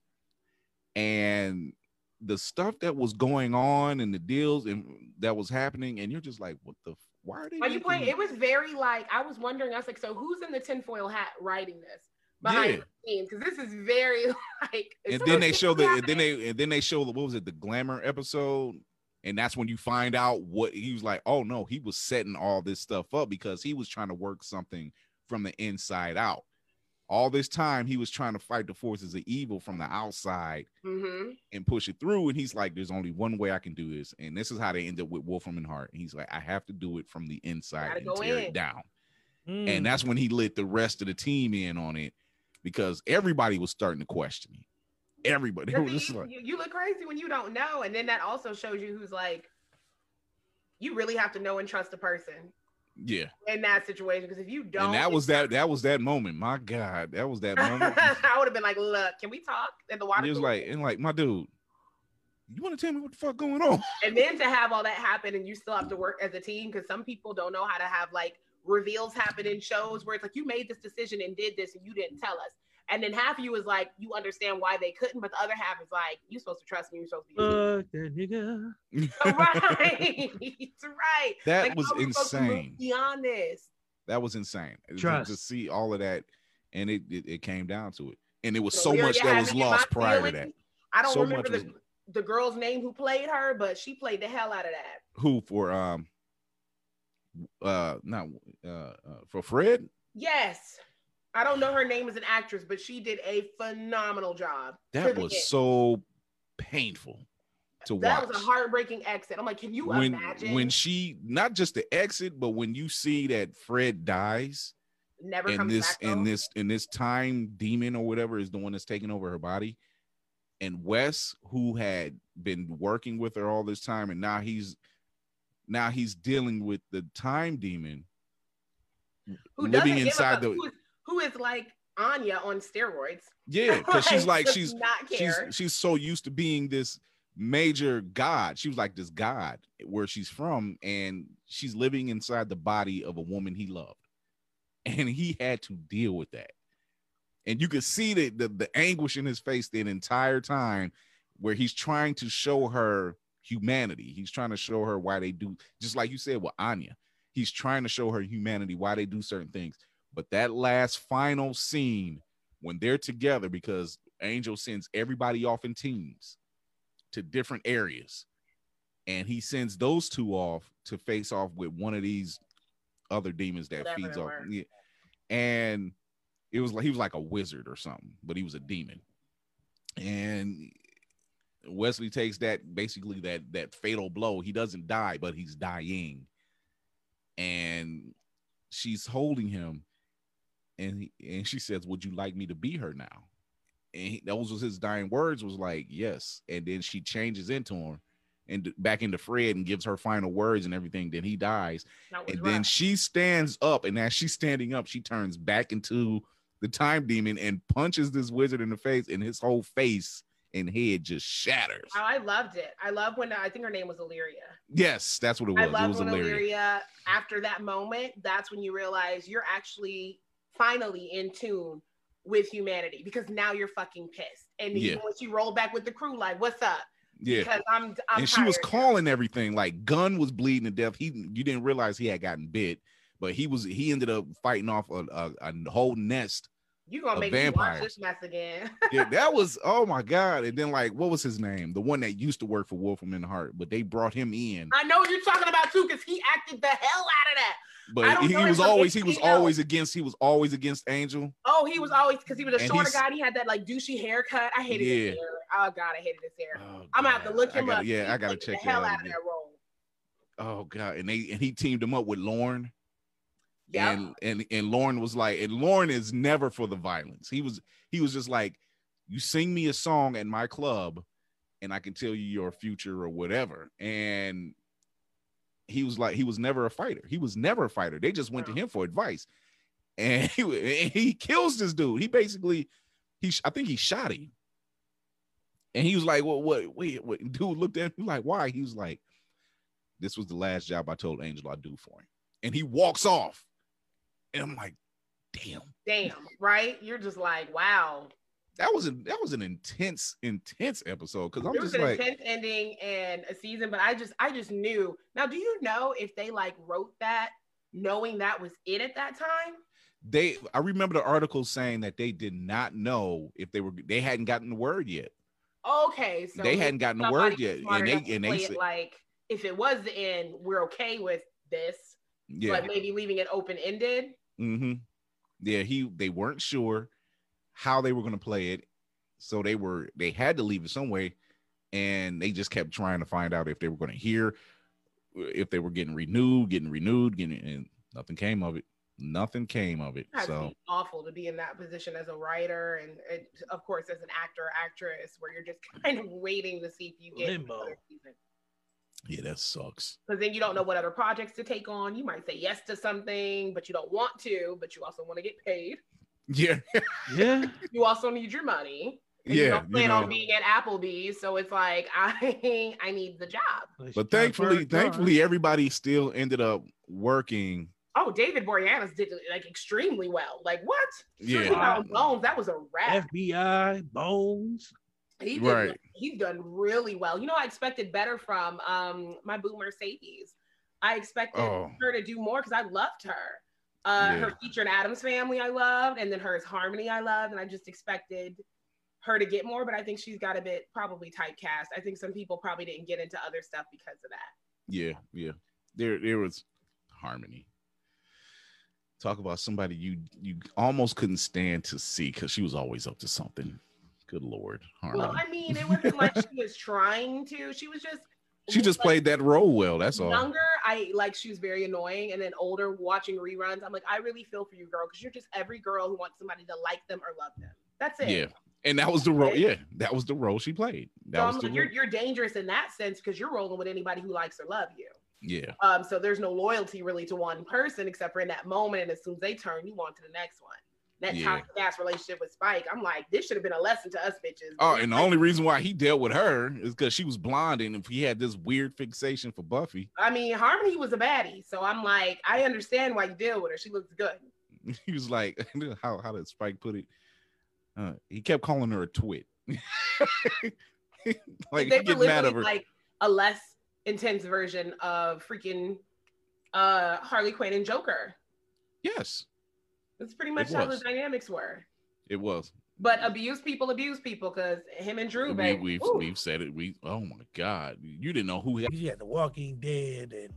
and the stuff that was going on and the deals and that was happening, and you're just like, what the? Why are they? Are you playing? It was very like I was wondering. I was like, so who's in the tinfoil hat writing this behind Yeah. the scenes? Because this is very (laughs) like. and then they show the and then they and then they show the what was it the glamour episode and that's when you find out what he was like oh no he was setting all this stuff up because he was trying to work something from the inside out all this time he was trying to fight the forces of evil from the outside Mhm. and push it through and he's like there's only one way i can do this and this is how they end up with wolfram and hart and he's like i have to do it from the inside and tear in. it down Mm. and that's when he lit the rest of the team in on it because everybody was starting to question him everybody they But see, just you, like you, you look crazy when you don't know, and then that also shows you who's like. You really have to know and trust a person yeah in that situation because if you don't, and that was that that was that moment my god that was that moment (laughs) I would have been like, "Look, can we talk?" And the water. he was cooler. like and like my dude you want to tell me what the fuck going on (laughs) and then to have all that happen and you still have to work as a team because some people don't know how to have like reveals happen in shows where it's like you made this decision and did this and you didn't tell us and then half of you is like you understand why they couldn't but the other half is like you're supposed to trust me you're supposed to be Fuck that (laughs) nigga. right it's (laughs) right that Like, was how are we supposed to move insane beyond this that was insane To- to see all of that and it, it it came down to it and it was So so much that was it in my lost prior to that. I don't So remember much the, the girl's name who played her, but she played the hell out of that. Who for um uh not uh, uh for Fred? Yes. I don't know her name as an actress, but she did a phenomenal job. That was end. so painful to that watch. was a heartbreaking exit. I'm like, can you when imagine? when she not just the exit, but when you see that Fred dies Never and comes this back. and though. this and this time demon or whatever is the one that's taking over her body. And Wes, who had been working with her all this time, and now he's now he's dealing with the time demon who living doesn't give a inside the who is, like Anya on steroids. yeah, because (laughs) she's like she's not she's she's so used to being this major god. She was like this god where she's from, and she's living inside the body of a woman he loved, (laughs) and he had to deal with that. And you could see the, the the anguish in his face the entire time, where he's trying to show her humanity. He's trying to show her why they do, just like you said with Anya. He's trying to show her humanity, why they do certain things. But that last final scene when they're together, because Angel sends everybody off in teams to different areas, and he sends those two off to face off with one of these other demons that Whatever feeds off. Yeah. And it was like he was like a wizard or something, but he was a demon. And Wesley takes that basically that that fatal blow. He doesn't die, but he's dying. And she's holding him, and he, and she says, "Would you like me to be her now?" And he, those was his dying words. Was like, "Yes." And then she changes into him and back into Fred and gives her final words and everything. Then he dies, and then she stands up, and as she's standing up, she turns back into the time demon and punches this wizard in the face, and his whole face and head just shatters. Oh, I loved it. I love when I think her name was Illyria. Yes, that's what it was. It love when hilarious. Illyria, after that moment, that's when you realize you're actually finally in tune with humanity because now you're fucking pissed. And Yeah. even when she rolled back with the crew, like, what's up? Yeah. Because I'm, I'm and she was calling everything like Gunn was bleeding to death. He you didn't realize he had gotten bit, but he was he ended up fighting off a, a, a whole nest. You gonna make me vampire. watch this mess again? (laughs) Yeah, that was oh my god. And then like what was his name? The one that used to work for Wolf from in the Heart, but they brought him in. I know what you're talking about too, because he acted the hell out of that. But he, was always he was always against he was always against Angel. Oh, he was always because he was a And shorter guy. He had that like douchey haircut. I hated Yeah. his hair. Oh god, I hated his hair. Oh, I'm gonna have to look him gotta- up. Yeah, I gotta check the hell out. out of that role. Oh god, and they and he teamed him up with Lorne. Yeah. and and and Lorne was like, and Lorne is never for the violence. He was he was just like, you sing me a song at my club, and I can tell you your future or whatever. And he was like, he was never a fighter. He was never a fighter. They just went to him for advice, and (laughs) he and he kills this dude. He basically, he I think he shot him. And he was like, "What? What? Wait, what?" Dude looked at him like, "Why?" He was like, "This was the last job I told Angel I'd do for him." And he walks off. And I'm like, damn, Damn, right? You're just like, wow. That was a, that was an intense, intense episode. Cause I'm was just an like, intense ending and a season, but I just I just knew. Now, do you know if they like wrote that knowing that was it at that time? they I remember the article saying that they did not know if they were they hadn't gotten the word yet. Okay, so they hadn't gotten the word yet. And they and they said, like if it was the end, we're okay with this, yeah. but maybe leaving it open ended. Mm-hmm. Yeah, he they weren't sure how they were gonna play it. So they were they had to leave it some way, and they just kept trying to find out if they were gonna hear if they were getting renewed, getting renewed, getting and nothing came of it. Nothing came of it. That'd So awful to be in that position as a writer and, and of course as an actor actress where you're just (laughs) kind of waiting to see if you get Limbo. yeah, that sucks. because then you don't know what other projects to take on. You might say yes to something, but you don't want to, but you also want to get paid. Yeah, Yeah. (laughs) You also need your money. And you yeah. don't plan You know, on being at Applebee's, so it's like (laughs) I I need the job. but thankfully, thankfully, everybody still ended up working. Oh, David Boreanaz did like extremely well. Like what? Yeah. Strictly Bones, that was a wrap. FBI, Bones. He did, Right. He's done really well. You know, I expected better from um my boo Mercedes. I expected Oh. her to do more because I loved her. Uh, Yeah. Her feature in Addams Family, I loved, and then her as Harmony, I loved, and I just expected her to get more, but I think she's got a bit probably typecast. I think some people probably didn't get into other stuff because of that. Yeah, yeah. There there was harmony. Talk about somebody you you almost couldn't stand to see because she was always up to something. Good lord, harmony. Well, I mean, it wasn't like she was (laughs) trying to. She was just she just like, played that role well. That's all. Younger, I like she was very annoying, and then older, watching reruns, I'm like, I really feel for you, girl, because you're just every girl who wants somebody to like them or love them. That's it. Yeah, and that was the role. Yeah, that was the role she played. That so was like, you're you're dangerous in that sense because you're rolling with anybody who likes or love you. Yeah. Um. So there's no loyalty really to one person except for in that moment, and as soon as they turn, you on to the next one. That Yeah. toxic ass relationship with Spike, I'm like, this should have been a lesson to us bitches. Oh, and the Like, only reason why he dealt with her is because she was blonde, and if he had this weird fixation for Buffy, I mean, Harmony was a baddie, so I'm like, I understand why you deal with her. She looks good. (laughs) he was like, (laughs) how how did Spike put it? Uh, he kept calling her a twit. (laughs) like they he were mad literally her. like a less intense version of freaking uh Harley Quinn and Joker. yes, That's pretty much how the dynamics were. it was. But abuse people abuse people because him and Dru, We, baby. we've we've said it. We oh my god, you didn't know who had You had The Walking Dead and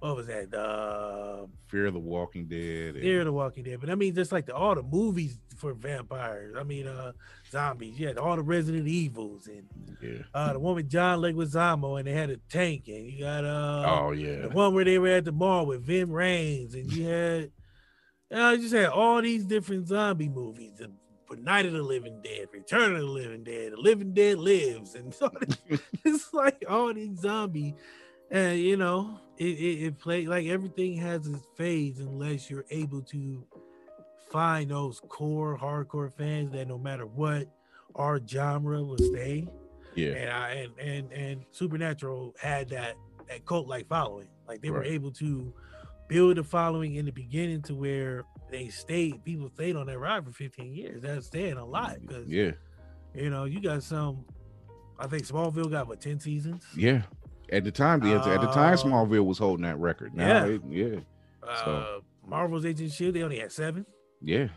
what was that? Uh, Fear of the Walking Dead. and- Fear of the Walking Dead. But I mean, just like the, all the movies for vampires. I mean, uh, zombies. Yeah, all the Resident Evils and yeah. uh, the one with John Leguizamo and they had a tank and you got uh, Oh yeah. the one where they were at the mall with Ving Rhames and you had, you just had all these different zombie movies. The, for Night of the Living Dead, Return of the Living Dead, The Living Dead Lives, and (laughs) so (laughs) it's like all these zombie, and you know, it it, it play like everything has its phase unless you're able to find those core hardcore fans that no matter what our genre will stay. Yeah. And I and and and Supernatural had that that cult like following. Like they were able to build a following in the beginning to where they stayed. People stayed on that ride for 15 years. That's saying a lot because Yeah. you know you got some. I think Smallville got what 10 seasons. Yeah. At the time, yeah, at the time, Uh, Smallville was holding that record. Now, yeah. it- yeah, Uh, Marvel's Agent Shield they only had seven. yeah.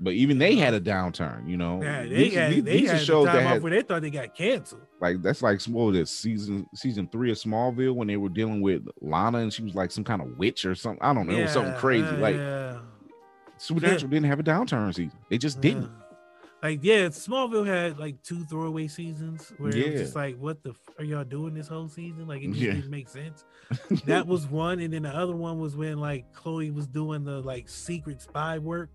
But even they had a downturn, you know. Yeah, they These- had these- they these had the shows time that off where they thought they got canceled. like that's like small that season season three of Smallville when they were dealing with Lana and she was like some kind of witch or something. I don't know, it was something crazy. uh, like yeah. Supernatural didn't have a downturn season. They just didn't. Yeah. Like yeah, Smallville had like two throwaway seasons where it was just like, what the f- are y'all doing this whole season? Like it just Yeah. didn't make sense. (laughs) that was one, and then the other one was when like Chloe was doing the like secret spy work.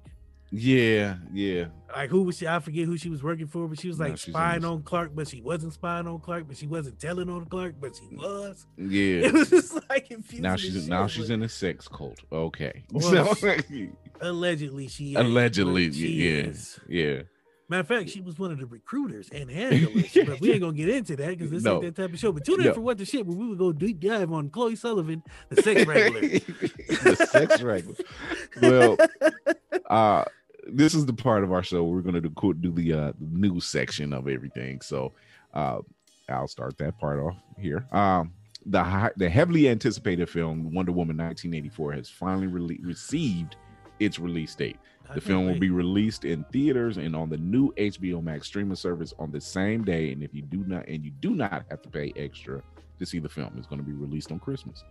Yeah, yeah. Like who was she? I forget who she was working for, but she was like in spying on Clark, but she wasn't spying on Clark, but she wasn't telling on Clark, but she was. Yeah. (laughs) It was just like confusing. now she's now she's in a sex cult. Okay. (laughs) Well, So, allegedly she is, allegedly, but she yeah, is. yeah. Matter of fact, she was one of the recruiters and handlers, (laughs) but we ain't gonna get into that because this No. ain't that type of show. But tune in No. for what the shit where we would go deep dive on Chloe Sullivan, the sex regular. the sex regular. Well, uh, this is the part of our show we're going to do, do the uh, news section of everything. So, uh, I'll start that part off here. Um, the the heavily anticipated film Wonder Woman 1984 has finally rele- received its release date. The film will be released in theaters and on the new HBO Max streaming service on the same day. And if you do not, and you do not have to pay extra to see the film, it's going to be released on Christmas.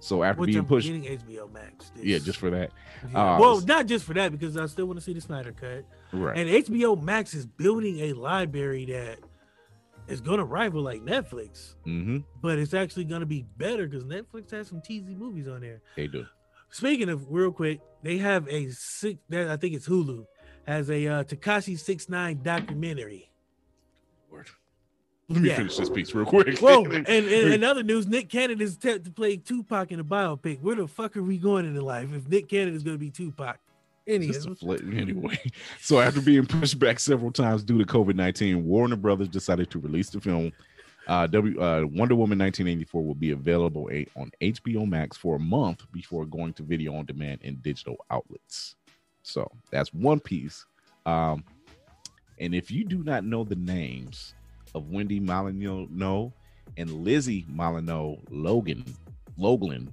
So after Which being I'm pushed, HBO Max. yeah, just for that, Yeah. uh, well, not just for that because I still want to see the Snyder cut. right? And HBO Max is building a library that is gonna rival like Netflix, mm-hmm. but it's actually gonna be better because Netflix has some cheesy movies on there. They do. Speaking of real quick, they have a six. That I think it's Hulu has a uh, Tekashi Six Nine documentary. Word. Let me Yeah. finish this piece real quick. Whoa! (laughs) and, and in other news, Nick Cannon is set to play Tupac in a biopic. Where the fuck are we going in life if Nick Cannon is going to be Tupac? Just a Anywho, flip anyway. (laughs) So after being pushed back several times due to COVID nineteen, Warner Brothers decided to release the film. Uh, w, uh, Wonder Woman 1984 will be available a, on HBO Max for a month before going to video on demand and digital outlets. So that's one piece. Um, and if you do not know the names of Wendy Molyneux and Lizzie Molyneux Logan Logan,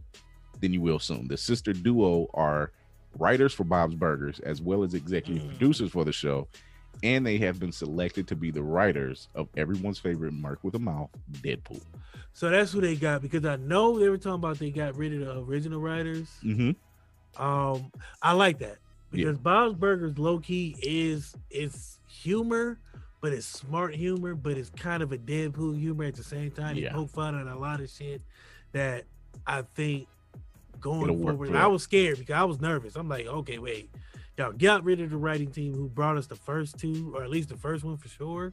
then you will soon. The sister duo are writers for Bob's Burgers as well as executive Mm. producers for the show. and they have been selected to be the writers of everyone's favorite Mark with a Mouth, Deadpool. So that's who they got because I know they were talking about they got rid of the original writers. Mm-hmm. Um, I like that Yeah. because Bob's Burgers low key is it's humor, but it's smart humor, but it's kind of a Deadpool humor at the same time. Yeah. poke fun at a lot of shit that I think going forward. I was scared because I was nervous. I'm like, okay, wait, y'all got rid of the writing team who brought us the first two, or at least the first one for sure.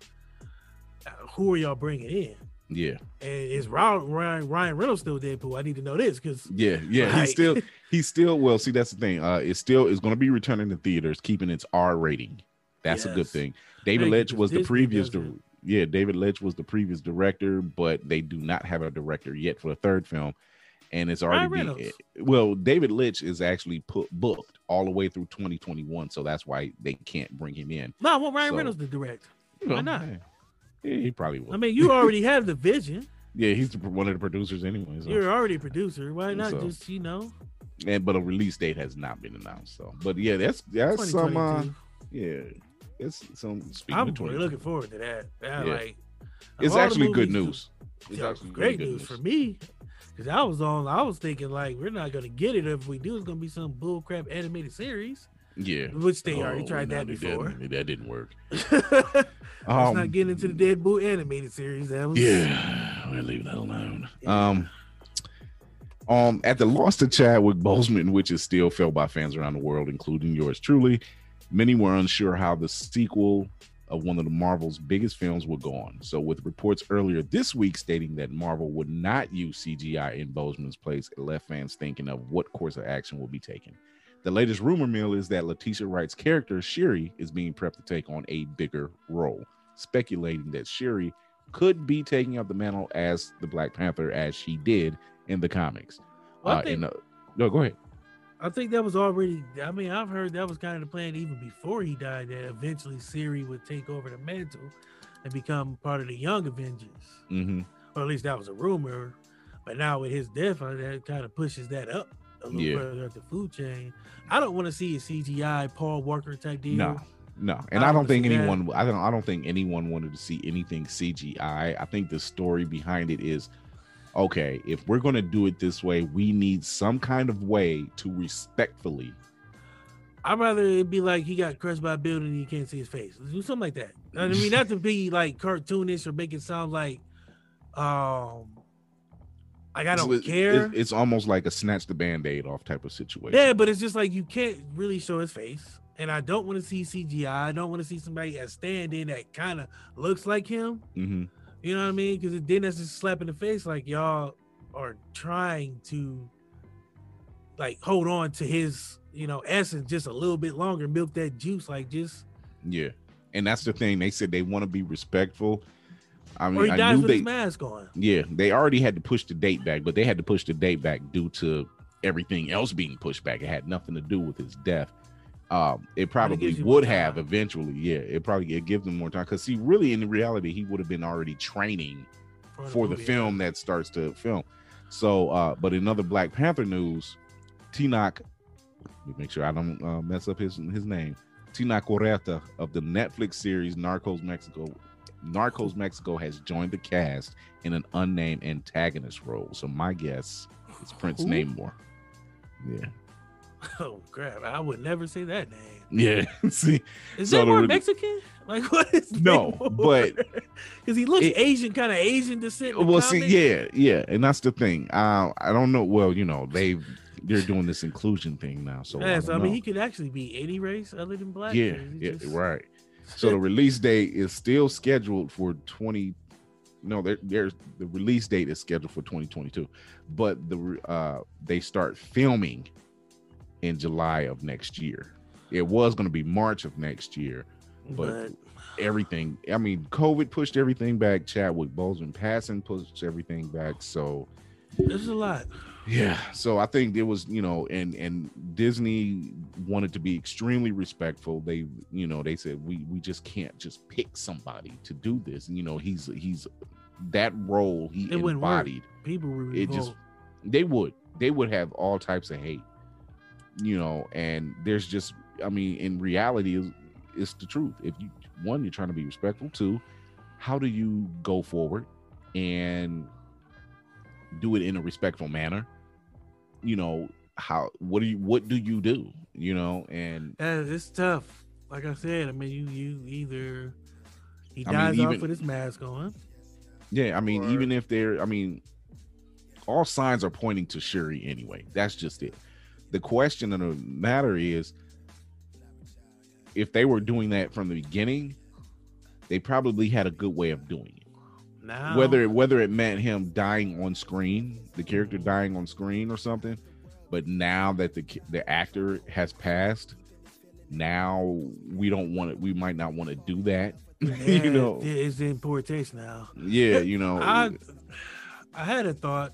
Uh, who are y'all bringing in? Yeah, And is Ryan Ryan, Ryan Reynolds still Deadpool? I need to know this because yeah, yeah. Right. He's still, (laughs) he's still. Well, see, that's the thing. Uh, it's still is going to be returning to theaters, keeping its R rating. That's a good thing. David Right, was the Disney previous. Di- yeah, David Leitch was the previous director, but they do not have a director yet for the third film, and it's already being. Reynolds. Well, David Leitch is actually put booked all the way through 2021, so that's why they can't bring him in. no, I want Ryan So- Reynolds to direct. You know, Why not? Yeah, he probably will. I mean, you already have the vision. (laughs) yeah, he's one of the producers anyway. So. You're already a producer. Why not So- just you know? and but a release date has not been announced. So, but yeah, that's that's some. Uh, 2022. yeah, it's some. Speaking I'm really looking forward to that. Yeah, Yeah. like it's of all the actually good news. It's Yeah, actually great really good news for me. Cause I was on, I was thinking like we're not gonna get it if we do. It's gonna be some bullcrap animated series, Yeah, which they already Oh, tried no, that before. didn't. That didn't work. (laughs) Let's Um, not get into the Deadpool animated series. That was Yeah, we'll leave that alone. Yeah. Um, um, at the loss to Chadwick Boseman, which is still felt by fans around the world, including yours truly, many were unsure how the sequel of one of the Marvel's biggest films would go on. So, with reports earlier this week stating that Marvel would not use CGI in Boseman's place, it left fans thinking of what course of action will be taken. The latest rumor mill is that Letitia Wright's character Shuri is being prepped to take on a bigger role, speculating that Shuri could be taking up the mantle as the Black Panther as she did in the comics. Uh, in the, no, go ahead. I think that was already. I mean, I've heard that was kind of the plan even before he died. That eventually Shuri would take over the mantle and become part of the Young Avengers, hmm or at least that was a rumor. But now with his death, uh, that kind of pushes that up a little Yeah. further up the food chain. I don't want to see a CGI Paul Walker type deal. No, no, and I I, don't think see that. anyone. I don't. I don't think anyone wanted to see anything CGI. I think the story behind it is okay. If we're going to do it this way, we need some kind of way to respectfully. I'd rather it be like he got crushed by a building and you can't see his face. Do something like that. I mean, (laughs) not to be like cartoonish or make it sound like, um, like I don't it's, care. It's, it's almost like a snatch the band aid off type of situation. Yeah, but it's just like you can't really show his face. And I don't want to see CGI. I don't want to see somebody as stand in that kind of looks like him. hmm You know what I mean? Because then that's just a slap in the face. Like y'all are trying to like hold on to his, you know, essence just a little bit longer, milk that juice. Like just Yeah, and that's the thing. They said they want to be respectful. I mean, I knew with they. his mask on. Yeah, they already had to push the date back, but they had to push the date back due to everything else being pushed back. It had nothing to do with his death. Um, it probably would have time. eventually. Yeah, it probably it gives them more time because see, really, in reality, he would have been already training for the movie. film that starts to film. So, uh, but in other Black Panther news, Tenoch, let me make sure I don't uh, mess up his his name. Tenoch Huerta of the Netflix series Narcos Mexico. Narcos Mexico has joined the cast in an unnamed antagonist role. So my guess is Prince Who? Namor. Yeah, (laughs) Oh crap! I would never say that name. yeah. (laughs) see, Is So that more Mexican? Like (laughs) what is No, but- because he looks It- Asian, kind of Asian descent. well, see, yeah, yeah, and that's the thing. Uh, I don't know. Well, you know, they they're doing this inclusion thing now, so I, Yeah, don't so I mean, know. he could actually be any race other than black. yeah, yeah, just- right. So the release date is still scheduled for 20 no there, there's the release date is scheduled for 2022 but the uh they start filming in July of next year. It was going to be March of next year but- everything I mean COVID pushed everything back Chadwick Boseman passing pushed everything back so this is a lot. yeah so i think it was you know and and disney wanted to be extremely respectful. They you know they said we we just can't just pick somebody to do this. You know he's he's that role he It embodied People were It just- they would they would have all types of hate you know and there's just i mean in reality is it's the truth if you one, you're trying to be respectful. Two, how do you go forward and do it in a respectful manner? You know, how what do you what do you do? You know, and Yeah, it's tough. Like I said, I mean, you you either he I mean, dies off with his mask on. yeah, I mean, Or- even if they're, I mean, all signs are pointing to Shuri anyway. That's just it. The question of the matter is, if they were doing that from the beginning, they probably had a good way of doing it. Now, whether whether it meant him dying on screen, the character mm. dying on screen or something. But now that the the actor has passed, now we don't want it. We might not want to do that. (laughs) yeah, you know, it's in poor taste now. yeah, you know, (laughs) I I had a thought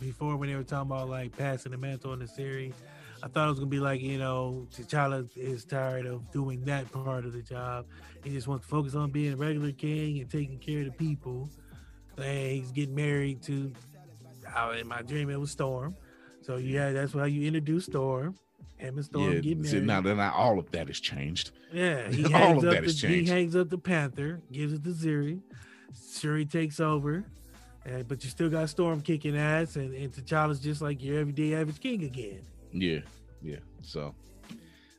before when they were talking about like passing the mantle in the series. I thought it was gonna be like you know T'Challa is tired of doing that part of the job. He just wants to focus on being a regular king and taking care of the people. And he's getting married to. uh, In my dream, it was Storm. So yeah, that's why you introduce Storm. Him and Storm yeah. get married. now, then, all of that has changed. Yeah, he (laughs) All of that the, has he hangs up the Panther, gives it to Zuri. Shuri takes over, but you still got Storm kicking ass, and, and T'Challa's just like your everyday average king again. Yeah, yeah. So,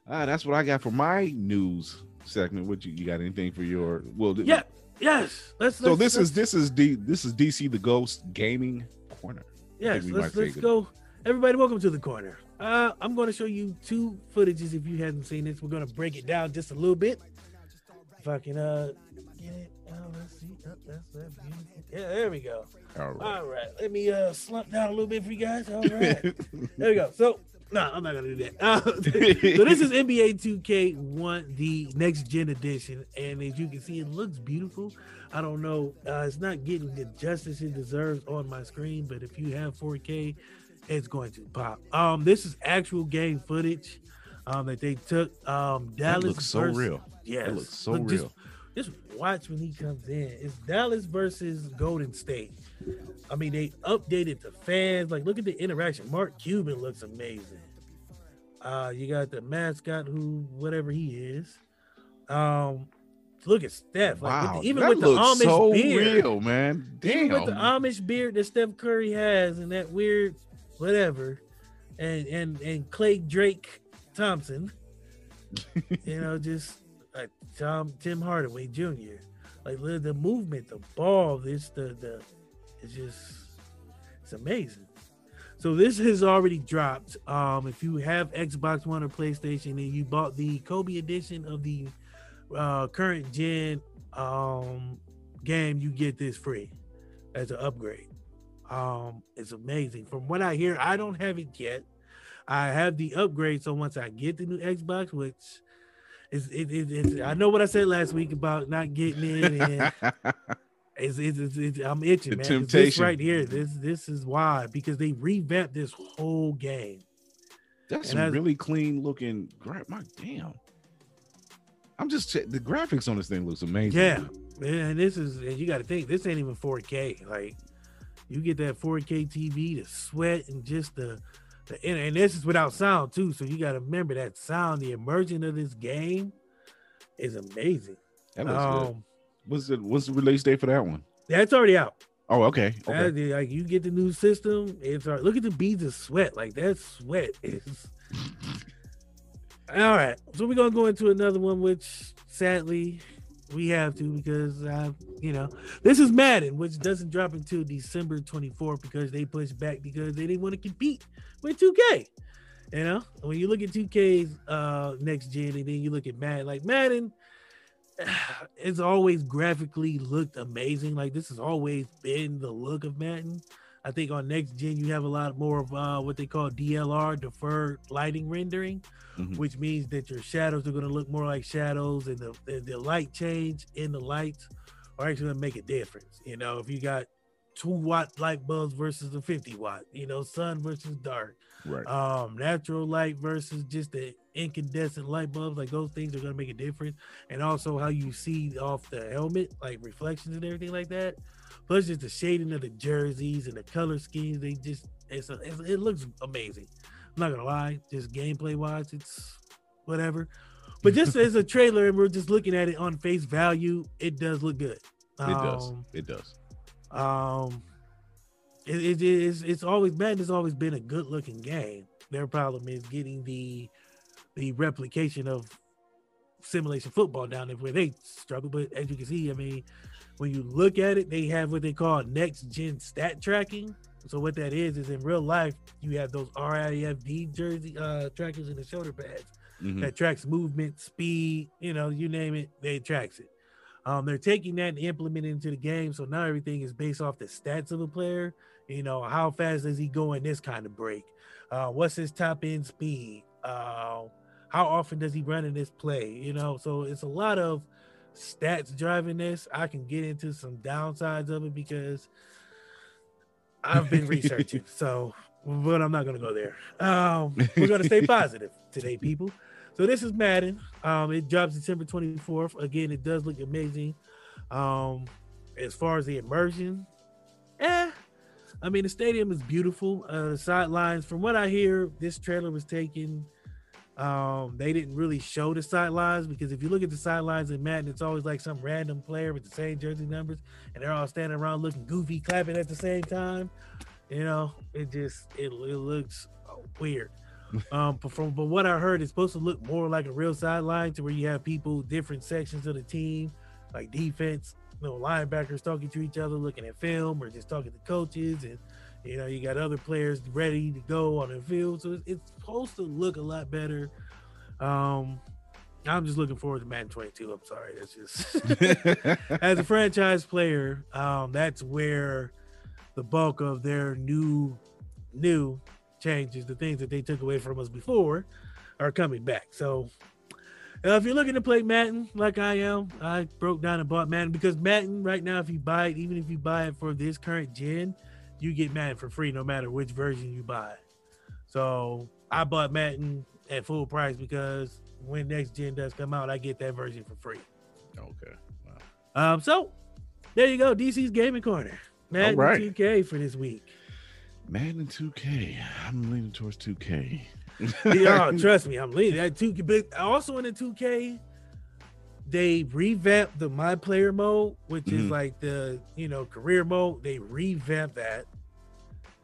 uh, that's what I got for my news segment. What you, you got? Anything for your? Well, th- Yeah, yes. Let's. So let's- this let's- is this is D this is DC the Ghost Gaming Corner. yes. Let's let's go. Everybody, welcome to the corner. Uh, I'm going to show you two footages. If you haven't seen this, we're going to break it down just a little bit. If I can uh get it. Let's see. That's that beautiful. Yeah, there we go. All right. All right, let me uh slump down a little bit for you guys. All (laughs) right, there we go. So, no, I'm not gonna do that. Uh, (laughs) so this is NBA 2K1, the next gen edition, and as you can see, it looks beautiful. I don't know, uh, it's not getting the justice it deserves on my screen, but if you have 4K, it's going to pop. Um, this is actual game footage. Um, that they took. Um, Dallas that looks so versus- real. Yes, That looks so Look, real. just watch when he comes in. It's Dallas versus Golden State. I mean, they updated the fans. Like, look at the interaction. Mark Cuban looks amazing. Uh, you got the mascot who, whatever he is. Um, look at Steph. Like, with wow, the- even that with the looks Amish so beard, real, man. Damn. even with the Amish beard that Steph Curry has, and that weird, whatever, and and and Klay Drake Thompson. (laughs) you know, just Tom Tim Hardaway Jr. Like the movement, the ball, this the the it's just it's amazing. So this has already dropped. Um, if you have Xbox One or PlayStation and you bought the Kobe edition of the uh, current gen um, game, you get this free as an upgrade. Um, it's amazing. From what I hear, I don't have it yet. I have the upgrade, so once I get the new Xbox, which is it, it, it's, I know what I said last week about not getting it, and (laughs) it's, it's, it's, it's- I'm itching, The man. 'cause This right here, this this is why because they revamped this whole game. That's And really clean looking. My damn. I'm just the graphics on this thing looks amazing. Yeah, and this is and you got to think this ain't even 4K. Like you get that 4K TV, to sweat and just the and and this is without sound too. So you got to remember that sound, the immersion of this game is amazing. that looks good. Um, What's the what's the release date for that one? that's already out. Oh, okay. Okay. That- like you get the new system, it's all, look at the beads of sweat. Like that sweat is. (laughs) All right, so we're gonna go into another one, which sadly we have to because uh, you know this is Madden, which doesn't drop until December 24th because they pushed back because they didn't want to compete with 2K. You know, when you look at 2K's uh, next gen and then you look at Madden, like Madden, (sighs) it's always graphically looked amazing. Like this has always been the look of Madden. I think on next gen you have a lot more of uh, what they call DLR, deferred lighting rendering, Mhm. which means that your shadows are going to look more like shadows, and the, the the light change in the lights are actually going to make a difference. You know, if you got two watt light bulbs versus a 50 watt, you know, sun versus dark, Right. um natural light versus just the incandescent light bulbs like those things are going to make a difference and also how you see off the helmet like reflections and everything like that plus just the shading of the jerseys and the color schemes they just it's, a, it's it looks amazing i'm not gonna lie just gameplay wise it's whatever but just as a trailer, and we're just looking at it on face value, it does look good. It does. Um, It does. Um, it, it is. It's always Madden has always been a good looking game. Their problem is getting the the replication of simulation football down there where they struggle. But as you can see, I mean, when you look at it, they have what they call next gen stat tracking. So what that is is in real life, you have those RIFD jersey uh, trackers in the shoulder pads Mhm. that tracks movement, speed, you know, you name it, they tracks it. Um, they're taking that and implementing it into the game. So now everything is based off the stats of a player. You know, how fast does he go in this kind of break? Uh, what's his top end speed? Uh, how often does he run in this play? You know, so it's a lot of stats driving this. I can get into some downsides of it because I've been (laughs) researching. So, but I'm not going to go there. Um, we're going to stay (laughs) positive today, people. So this is Madden. Um, it drops December 24th. Again, it does look amazing. Um, as far as the immersion, eh. I mean, the stadium is beautiful. Uh, the sidelines, from what I hear, this trailer was taken. Um, they didn't really show the sidelines because if you look at the sidelines in Madden, it's always like some random player with the same jersey numbers, and they're all standing around looking goofy, clapping at the same time. You know, it just it, it looks weird. (laughs) Um, but from but what I heard, it's supposed to look more like a real sideline to where you have people, different sections of the team, like defense, you know, linebackers talking to each other, looking at film, or just talking to coaches, and you know, you got other players ready to go on the field. So it's, it's supposed to look a lot better. Um, I'm just looking forward to Madden 22. I'm sorry, that's just (laughs) as a franchise player, um, that's where the bulk of their new new changes, the things that they took away from us before, are coming back. So uh, if you're looking to play Madden like I am, I broke down and bought Madden because Madden right now, if you buy it, even if you buy it for this current gen, you get Madden for free no matter which version you buy. So I bought Madden at full price because when next gen does come out, I get that version for free. okay. Wow. Um, so there you go, DC's gaming corner. Madden right. 2K for this week. Madden 2K. I'm leaning towards 2K. (laughs) yeah, (laughs) trust me, I'm leaning that 2K. But also in the 2K, they revamped the my player mode, which is Mhm. like the you know career mode. They revamped that,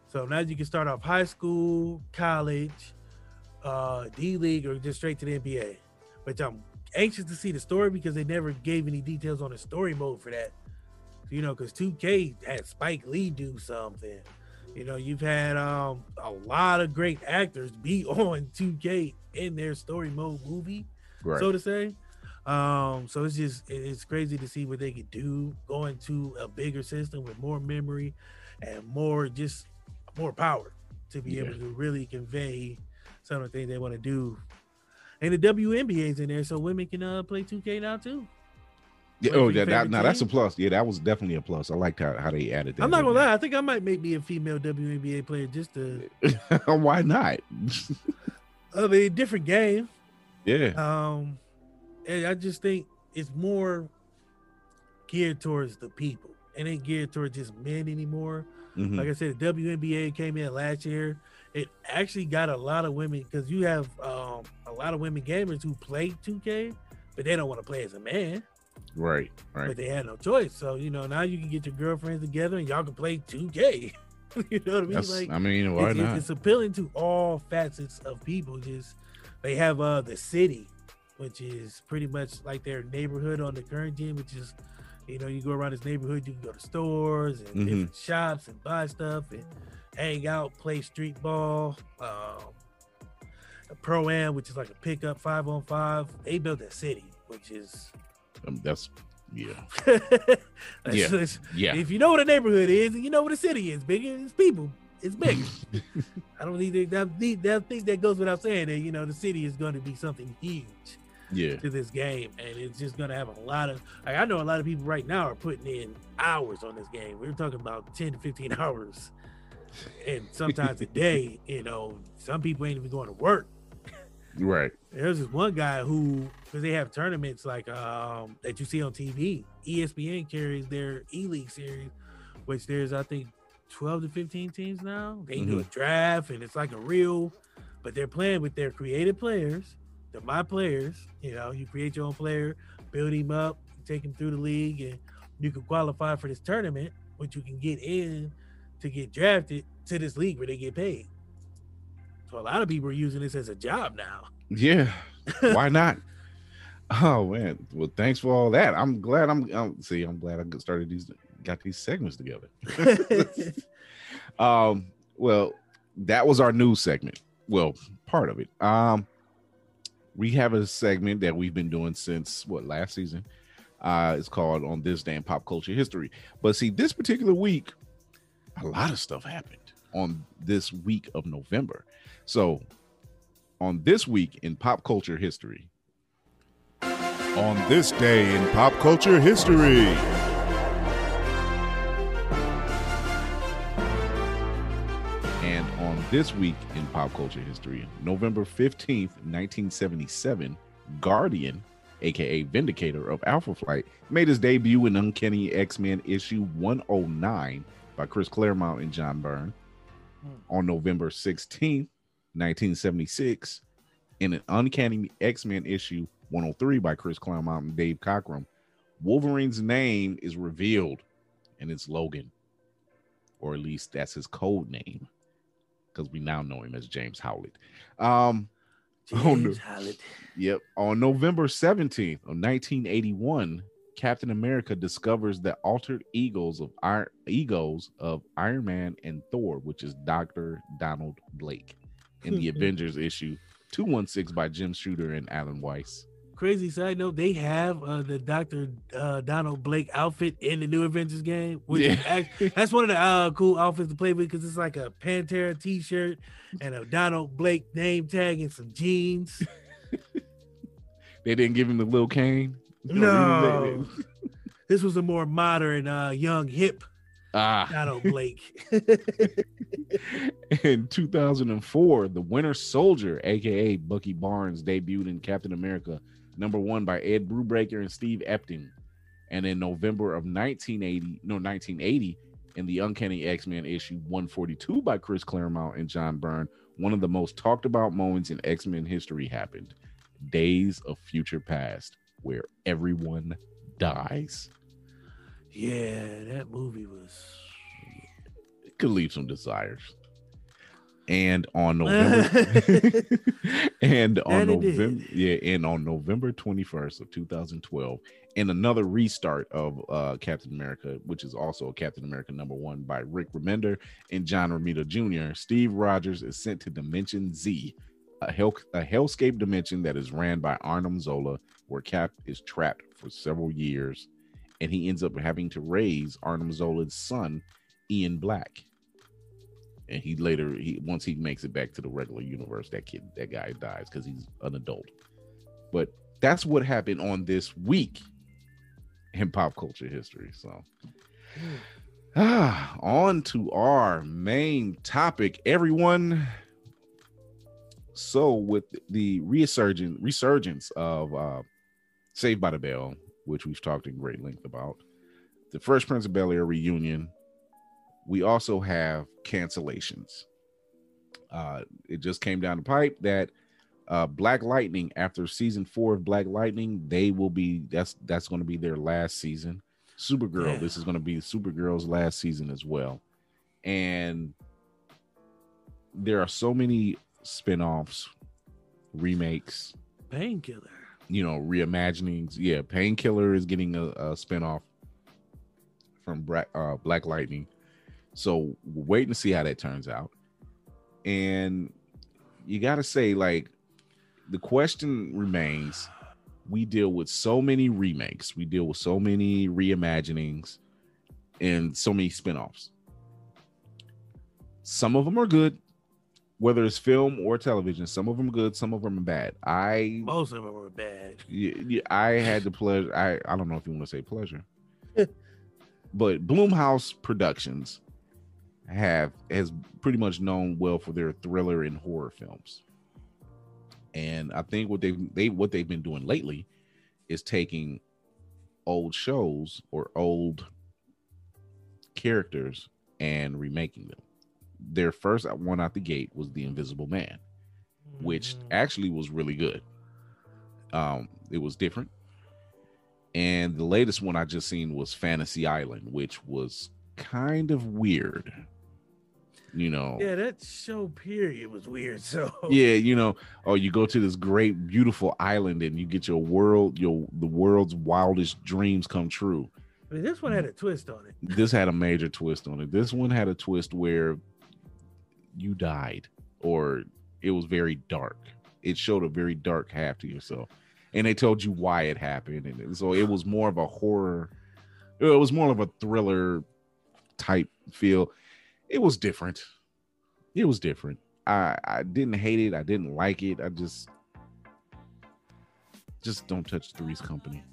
so now you can start off high school, college, uh, D League, or just straight to the NBA. Which I'm anxious to see the story because they never gave any details on the story mode for that. You know, because 2K had Spike Lee do something. You know, you've had um a lot of great actors be (laughs) on 2K in their story mode movie, right. so to say. Um, so it's just it's crazy to see what they could do going to a bigger system with more memory and more just more power to be able to really convey some of the things they want to do. And the WNBA's in there, so women can uh, play 2K now too. yeah, oh, yeah, that, now that's a plus. Yeah, that was definitely a plus. I liked how, how they added that. I'm not gonna lie, I think I might make me a female WNBA player just to. (laughs) Why not? (laughs) I mean different game. yeah. Um, and I just think it's more geared towards the people. It ain't geared towards just men anymore. Mhm. Like I said, the WNBA came in last year. It actually got a lot of women because you have um, a lot of women gamers who play 2K, but they don't want to play as a man. Right. Right. But they had no choice. So you know now you can get your girlfriends together and y'all can play 2K. (laughs) you know what I mean? That's, like I mean, why it's, it's- not? it's appealing to all facets of people. Just they have uh the city, which is pretty much like their neighborhood on the current gen, which is you know you go around this neighborhood, you can go to stores and Mhm. different shops and buy stuff and hang out, play street ball. Um, a pro am, which is like a pickup five on five. They built a city, which is Um, that's yeah. (laughs) That's- Yeah. that's- Yeah. if you know what a neighborhood is, and you know what a city is, big it's people. It's big. (laughs) I don't need that that, that think that goes without saying that you know the city is going to be something huge Yeah. to this game, and it's just to have a lot of. Like, I know a lot of people right now are putting in hours on this game. We're talking about ten to fifteen (laughs) hours, and sometimes a day. You know, some people ain't even going to work. Right. There's this one guy who, because they have tournaments like um that you see on TV. ESPN carries their E League series, which there's I think 12 to 15 teams now. They do a draft and it's like a real, but they're playing with their creative players they're my players. You know, you create your own player, build him up, take him through the league, and you can qualify for this tournament, which you can get in to get drafted to this league where they get paid. So a lot of people are using this as a job now. Yeah, (laughs) why not? Oh man, well, thanks for all that. I'm glad. I'm, I'm see. I'm glad I started these, got these segments together. (laughs) (laughs) um, well, that was our news segment. Well, part of it. Um, we have a segment that we've been doing since what last season. Uh, it's called on this day in pop culture history. But see, this particular week, a lot of stuff happened on this week of November. So, on this week in pop culture history, on this day in pop culture history. This week in pop culture history, November 15th, 1977, Guardian, aka Vindicator of Alpha Flight, made his debut in Uncanny X Men issue 109 by Chris Claremont and John Byrne. Hmm. On November 16th, 1976, in an Uncanny X Men issue 103 by Chris Claremont and Dave Cockrum, Wolverine's name is revealed and it's Logan, or at least that's his code name because we now know him as James Howlett. Um, James Howlett. Yep. On November 17th of 1981, Captain America discovers the altered egos of Iron, egos of Iron Man and Thor, which is Dr. Donald Blake in the (laughs) Avengers issue 216 by Jim Shooter and Alan Weiss crazy side note, they have uh, the Doctor uh, Donald Blake outfit in the new Avengers game. Which yeah. actually, (laughs) that's one of the uh, cool outfits to play with because it's like a Pantera T-shirt and a Donald Blake name tag and some jeans. (laughs) they didn't give him the little cane. No, (laughs) this was a more modern, uh, young, hip ah. Donald Blake. in 2004, the Winter Soldier, aka Bucky Barnes, debuted in Captain America number one by Ed Brubaker and Steve Epting. And in November of 1980, no, 1980, in the Uncanny X Men issue 142 by Chris Claremont and John Byrne, one of the most talked about moments in X Men history happened Days of Future Past, where everyone dies. Yeah, that movie was. It could leave some desires and on (laughs) November (laughs) and on November yeah and on November 21st of 2012 and another restart of uh, Captain America which is also Captain America number 1 by Rick Remender and John Romita Jr. Steve Rogers is sent to Dimension Z a hell a hellscape dimension that is ran by Arnim Zola where Cap is trapped for several years and he ends up having to raise Arnim Zola's son Ian Black and he later he once he makes it back to the regular universe that kid that guy dies because he's an adult. But that's what happened on this week in pop culture history so. (sighs) On to our main topic everyone. So with the resurgence resurgence of uh saved by the bell which we've talked in great length about the Fresh Prince of Bel Air reunion we also have cancellations. Uh, it just came down the pipe that uh, Black Lightning, after season four of Black Lightning, they will be that's that's going to be their last season. Supergirl, yeah. this is going to be Supergirl's last season as well, and there are so many spin-offs, remakes, Painkiller, you know, reimaginings. Yeah, Painkiller is getting a, a spin-off from Black, uh, Black Lightning. So we're waiting to see how that turns out. And you got to say, like, the question remains we deal with so many remakes, we deal with so many reimaginings, and so many spinoffs. Some of them are good, whether it's film or television. Some of them good, some of them are bad. I most of them are bad. Yeah, yeah I had the pleasure. I I don't know if you want to say pleasure, (laughs) but Blumhouse Productions have has pretty much known well for their thriller and horror films. And I think what they they what they've been doing lately is taking old shows or old characters and remaking them. Their first one out the gate was The Invisible Man, which mm. actually was really good. Um, it was different. And the latest one I just seen was Fantasy Island, which was kind of weird. You know, Yeah, that show period was weird. So (laughs) yeah, you know, oh, you go to this great, beautiful island and you get your world, your the world's wildest dreams come true. I mean, this one had a twist on it. This had a major twist on it. This one had a twist where you died, or it was very dark. It showed a very dark half to yourself, and they told you why it happened, and so it was more of a horror. It was more of a thriller type feel. It was different. It was different. I I didn't hate it. I didn't like it. I just just don't touch Three's Company.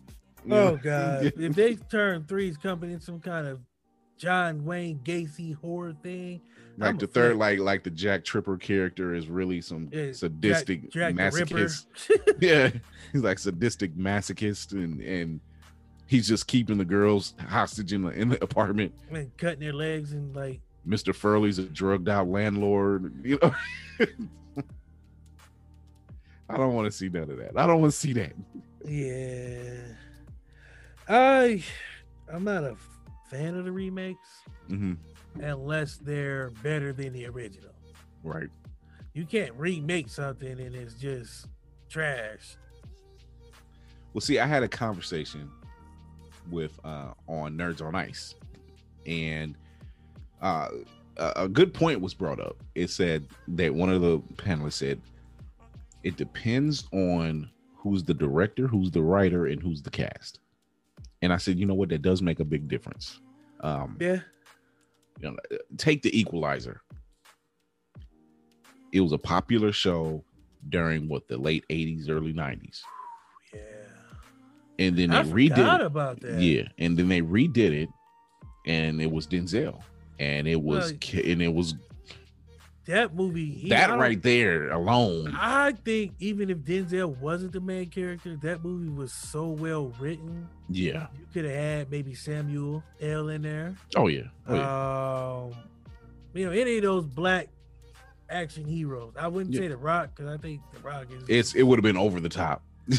You Oh know? god, (laughs) if they turn Three's Company into some kind of John Wayne Gacy horror thing, like I'm the third fan. like like the jack tripper character is really some Yeah, sadistic Jack Ripper. masochist (laughs) yeah (laughs) he's like sadistic masochist and and he's just keeping the girls hostage in the in the apartment and cutting their legs and like mr furley's a drugged out landlord you know (laughs) i don't want to see none of that i don't want to see that yeah. I I'm not a fan of the remakes hmm unless they're better than the original. right You can't remake something and it's just trash. Well, see, I had a conversation with uh on Nerds on Ice, and uh a good point was brought up. It said that one of the panelists said it depends on who's the director, who's the writer, and who's the cast. And I said, you know what, that does make a big difference. Um, Yeah. you know, take the Equalizer. It was a popular show during what the late '80s, early '90s, Yeah. and then I they redid it. about that. Yeah, and then they redid it, and it was Denzel, and it was Well, and it was That movie he- that right there alone. I think even if Denzel wasn't the main character, that movie was so well written. Yeah. You could have had maybe Samuel L. in there. Oh yeah. Oh yeah. Um, you know, any of those black action heroes. I wouldn't Yeah. say The Rock because I think The Rock is. it's it would have been over the top. (laughs)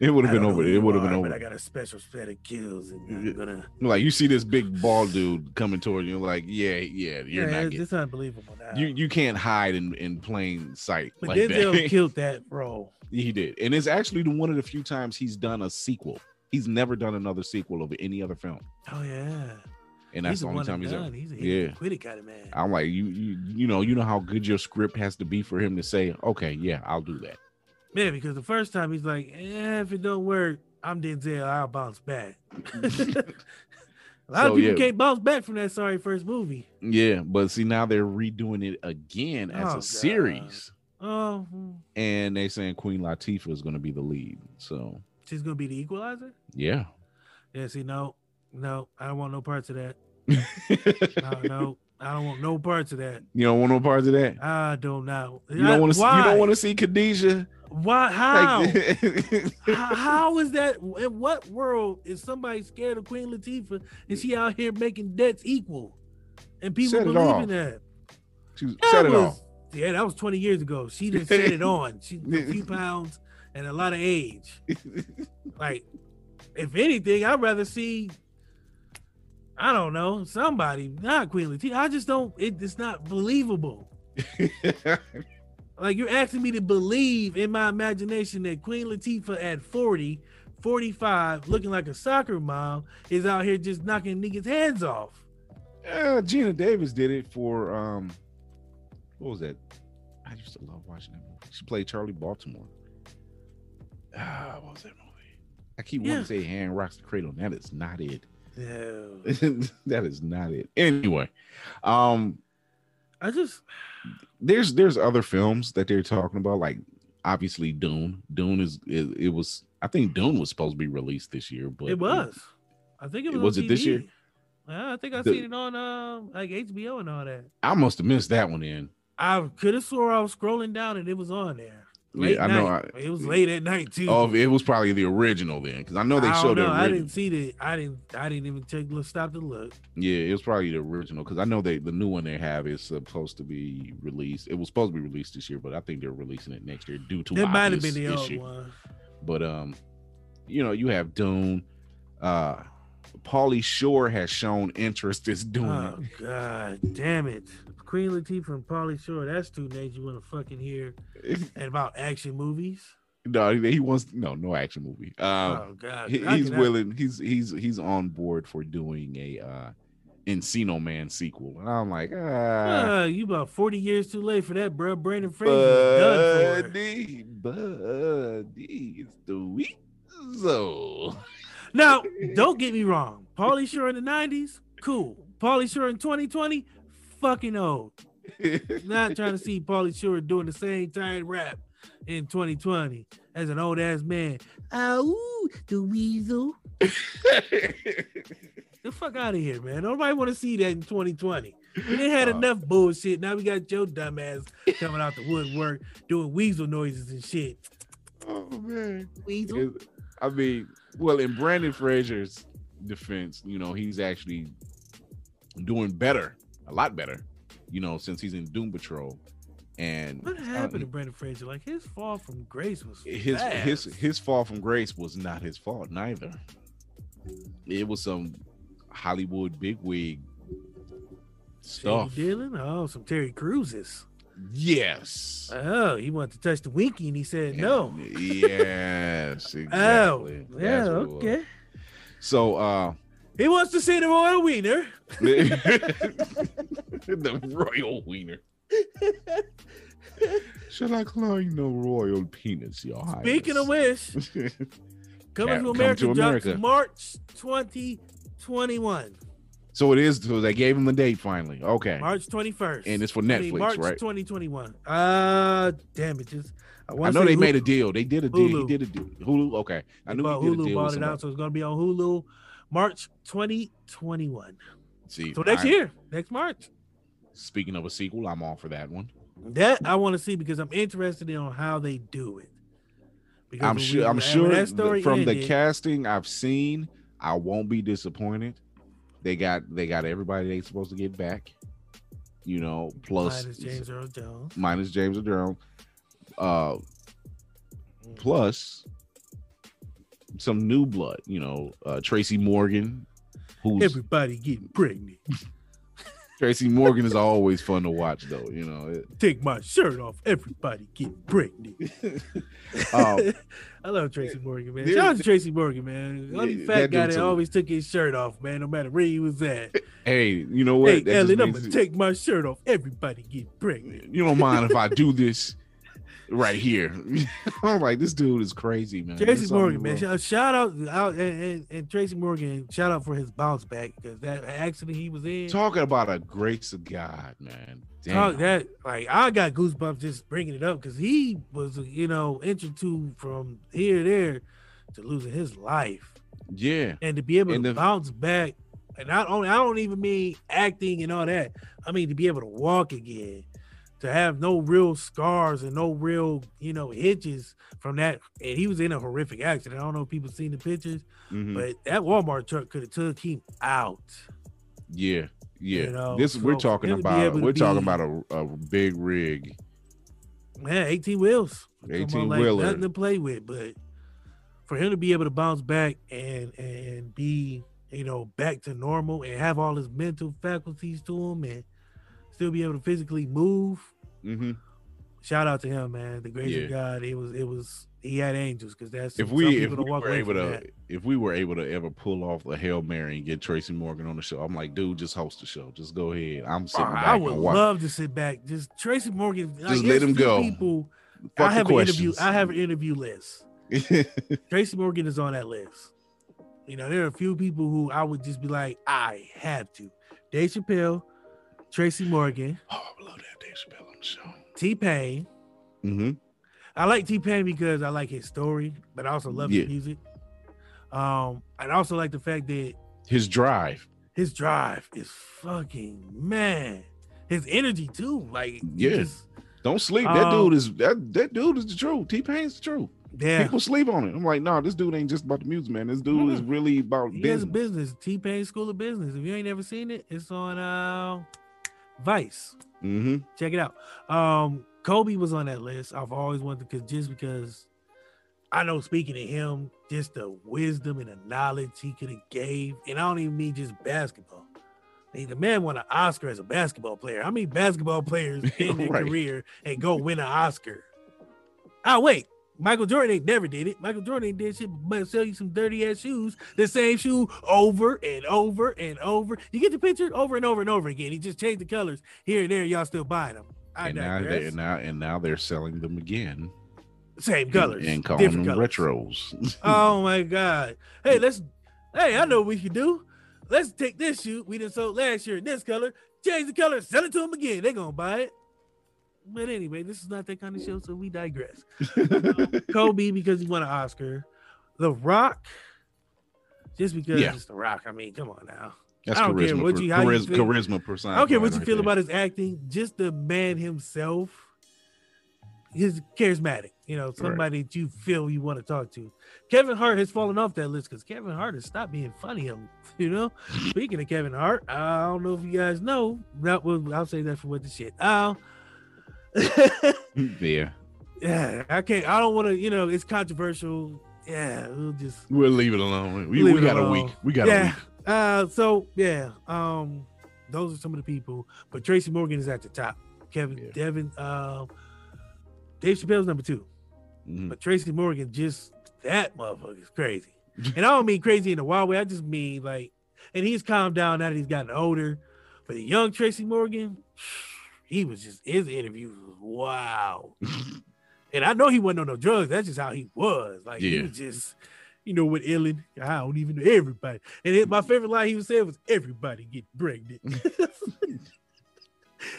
it would have been over. It would have been over. But I got a special set of kills, and I'm gonna. Like you see this big bald dude coming toward you, like yeah, yeah, you're yeah, not it's, getting. it's unbelievable now. You you can't hide in in plain sight but like Denzel that. (laughs) killed that role. he did, and it's actually the one of the few times he's done a sequel. He's never done another sequel of any other film, Oh yeah, and that's he's the only time he's ever. done. He's a Yeah. yeah. quit it kind of man. I'm like, you, you, you know, you know how good your script has to be for him to say, okay, yeah, I'll do that. Yeah, because the first time he's like, eh, if it don't work, I'm Denzel. I'll bounce back. (laughs) a lot So, of people yeah. can't bounce back from that sorry first movie. Yeah, but see, now they're redoing it again as Oh, a God. series, Oh, hmm. and they saying Queen Latifah is going to be the lead. So she's gonna be the equalizer. yeah, Yeah, see, no, no, I don't want no parts of that. (laughs) No, no, I don't want no parts of that. you don't want no parts of that. I don't know. You don't want to. You don't want to see Khadijah. Why? How? (laughs) How? How is that? In what world is somebody scared of Queen Latifah and she out here making debts equal, and people believe off. in that? She That set it was- off. Yeah, that was 20 years ago. She didn't set it (laughs) on. She a few pounds and a lot of age. (laughs) Like, if anything, I'd rather see. I don't know somebody, not Queen Latifah. I just don't. It, it's not believable. Like you're asking me to believe in my imagination that Queen Latifah at 40, 45, looking like a soccer mom, is out here just knocking niggas' heads off. Uh, Geena Davis did it for um, what was that? I used to love watching that movie. She played Charlie Baltimore. Ah, what was that movie? I keep wanting to say Hand Rocks the Cradle. and That is not it. No. (laughs) that is not it. Anyway, um, I just there's there's other films that they're talking about, like obviously Dune. Dune is it, it was I think Dune was supposed to be released this year, but it was. I think it It- was. was it this year? Yeah, I think I The- seen it on um like HBO and all that. I must have missed that one in. I could have swore I was scrolling down and it was on there. Late yeah, I know. night. it was late at night too. Oh, it was probably the original then, because I know they I showed know. I didn't see the. I didn't. I didn't even take Look, stop to look. Yeah, it was probably the original because I know they the new one they have is supposed to be released. It was supposed to be released this year, but I think they're releasing it next year due to That might have been the old issue. one. But um, you know, you have Dune. Uh, Pauly Shore has shown interest in doing Oh God, damn it! Queen Latifah and Pauly Shore. That's two names you want to fucking hear. (laughs) And about action movies. no, he wants no no action movie. Um, oh God, he- he's I- willing. He's he's he's on board for doing a uh Encino Man sequel, and I'm like, ah. Uh, you about forty years too late for that, bro. Brandon Fraser was done for. Buddy, buddy, it's the weasel. Now, (laughs) don't get me wrong. Pauly Shore in the '90s, cool. Pauly Shore in 2020, fucking old. Not trying to see Pauly Shore doing the same tired rap in 2020 as an old ass man. Oh, the weasel. (laughs) The fuck out of here, man. Nobody want to see that in 2020. We didn't had Uh, enough bullshit. Now we got Joe dumbass coming out the woodwork doing weasel noises and shit. oh man. Weasel. I mean, well, in Brandon Fraser's defense, you know, he's actually doing better, a lot better, you know, since he's in Doom Patrol. And What uh, happened to Brandon Fraser? Like his fall from grace was his fast. his his fall from grace was not his fault neither. It was some Hollywood bigwig stuff. Dillon? Oh, some Terry Cruises. Yes. Oh, he wanted to touch the winky and he said no. Yes. (laughs) Exactly. Oh, yeah, That's what it was. okay. So uh He wants to see the royal wiener. (laughs) the royal wiener. Shall I climb the royal penis, your Speaking of highness? which, (laughs) Coming Come to America to drops America. March 2021. so it is. So they gave him the date finally. Okay, March 21st. and it's for I mean, Netflix, March right? 2021. Uh damn it. Just I, I wanna know they Hulu- made a deal. They did a deal. He did a deal. Hulu. Okay, I knew bought he did a deal. bought with it out, so it's gonna be on Hulu March 2021. See, So next I- year, next March. Speaking of a sequel, I'm all for that one. That I want to see because I'm interested in on how they do it. Because I'm sure. I'm sure that th- story from the casting I've seen, I won't be disappointed. They got they got everybody they supposed to get back. You know, plus minus James Earl Jones. minus James Earl, Jones. uh, plus some new blood. You know, uh, Tracy Morgan, who's Everybody getting pregnant. (laughs) Tracy Morgan is always fun to watch though. You know, it- Take my shirt off. Everybody getting pregnant. (laughs) Um, (laughs) I love Tracy Morgan, man. Shout out to Tracy Morgan, man. Only Yeah, fat that guy that too. always took his shirt off, man, no matter where he was at. hey, you know what? hey, Ellen, I'm gonna take my shirt off. Everybody get pregnant. you don't mind if I do this right here. (laughs) I'm like, this dude is crazy, man. Tracy Morgan, man. Shout, shout out, out and, and, and Tracy Morgan. Shout out for his bounce back because that accident he was in. Talking about a grace of God, man. Damn. Talk that like I got goosebumps just bringing it up because he was you know inch or two from here there to losing his life yeah. and to be able And to the- bounce back and not only I don't even mean acting and all that I mean to be able to walk again to have no real scars and no real you know hitches from that and he was in a horrific accident I don't know if people seen the pictures Mhm. but that Walmart truck could have took him out Yeah. Yeah. You know, this we're talking him to be about we're talking be- about a, a big rig. man 18 wheels 18 18 like wheeler. nothing to play with but for him to be able to bounce back and and be you know back to normal and have all his mental faculties to him and still be able to physically move hmm shout out to him man the grace Yeah. of god it was it was he had angels because that's If we if we walk were able to that. if we were able to ever pull off a hail mary and get Tracy Morgan on the show, I'm like, dude, just host the show. Just go ahead. I'm sitting back I would love to sit back. Just Tracy Morgan. like, Just let him go. People, Fuck I have an interview. I have an interview list. (laughs) Tracy Morgan is on that list. You know, there are a few people who I would just be like, I have to. Dave Chappelle, Tracy Morgan, oh, I love that Dave Chappelle on the show. T Pain. Mm-hmm. I like T Pain because I like his story, but I also love Yeah. his music. Um, and I also like the fact that His drive. his drive is fucking man. His energy too, like he Yeah. just- Don't sleep. That Um, dude is that that dude is the truth. T Pain's the truth. Yeah, People sleep on it. I'm like, no, this dude ain't just about the music, man. This dude is really about he business. business. T Pain School of Business. If you ain't never seen it, it's on uh, Vice. hmm Check it out. Um, Kobe was on that list. I've always wanted because just because I know speaking to him, just the wisdom and the knowledge he could have gave, and I don't even mean just basketball. I mean, the man won an Oscar as a basketball player. How many basketball players (laughs) in their Right. career and go win an Oscar? Oh wait, Michael Jordan ain't never did it. Michael Jordan ain't did shit but sell you some dirty ass shoes, the same shoe over and over and over. You get the picture over and over and over again. He just changed the colors here and there. Y'all still buying them. I And now, they, and now and now they're selling them again Same colors, and calling them colors. retros. (laughs) Oh my (laughs) god! Hey, let's. Hey, I know what we can do. Let's take this shoe we didn't sold last year in this color, change the color, sell it to them again. They're gonna buy it. But anyway, this is not that kind of show, so we digress. (laughs) Kobe because he won an Oscar. The Rock, just because Yeah. it's The Rock. I mean, come on now. That's I don't care charisma. what per- you- how you feel. charisma persona. I don't care what you feel about his acting, just the man himself. He's charismatic, you know, somebody that you feel you want to talk to. Kevin Hart has fallen off that list because Kevin Hart has stopped being funny. um, (laughs) You know, speaking of Kevin Hart, I don't know if you guys know. That will I'll say that for what the shit. Uh, (laughs) Yeah, yeah, I can't. I don't want to. You know, it's controversial. Yeah, we'll just we'll leave it alone. We, we got a week. We got a yeah. week. Uh, so yeah, um, those are some of the people. But Tracy Morgan is at the top. Kevin Yeah. Devin, um, Dave Chappelle's number two. Mhm. But Tracy Morgan, just that motherfucker is crazy. (laughs) and I don't mean crazy in a wild way. I just mean like, and he's calmed down now that he's gotten older. But the young Tracy Morgan, he was just his interviews was wow. (laughs) and I know he wasn't on no drugs. That's just how he was. Like he was just, you know, with Ellen. I don't even know everybody. And it, my favorite line he was saying was, "Everybody get pregnant." (laughs)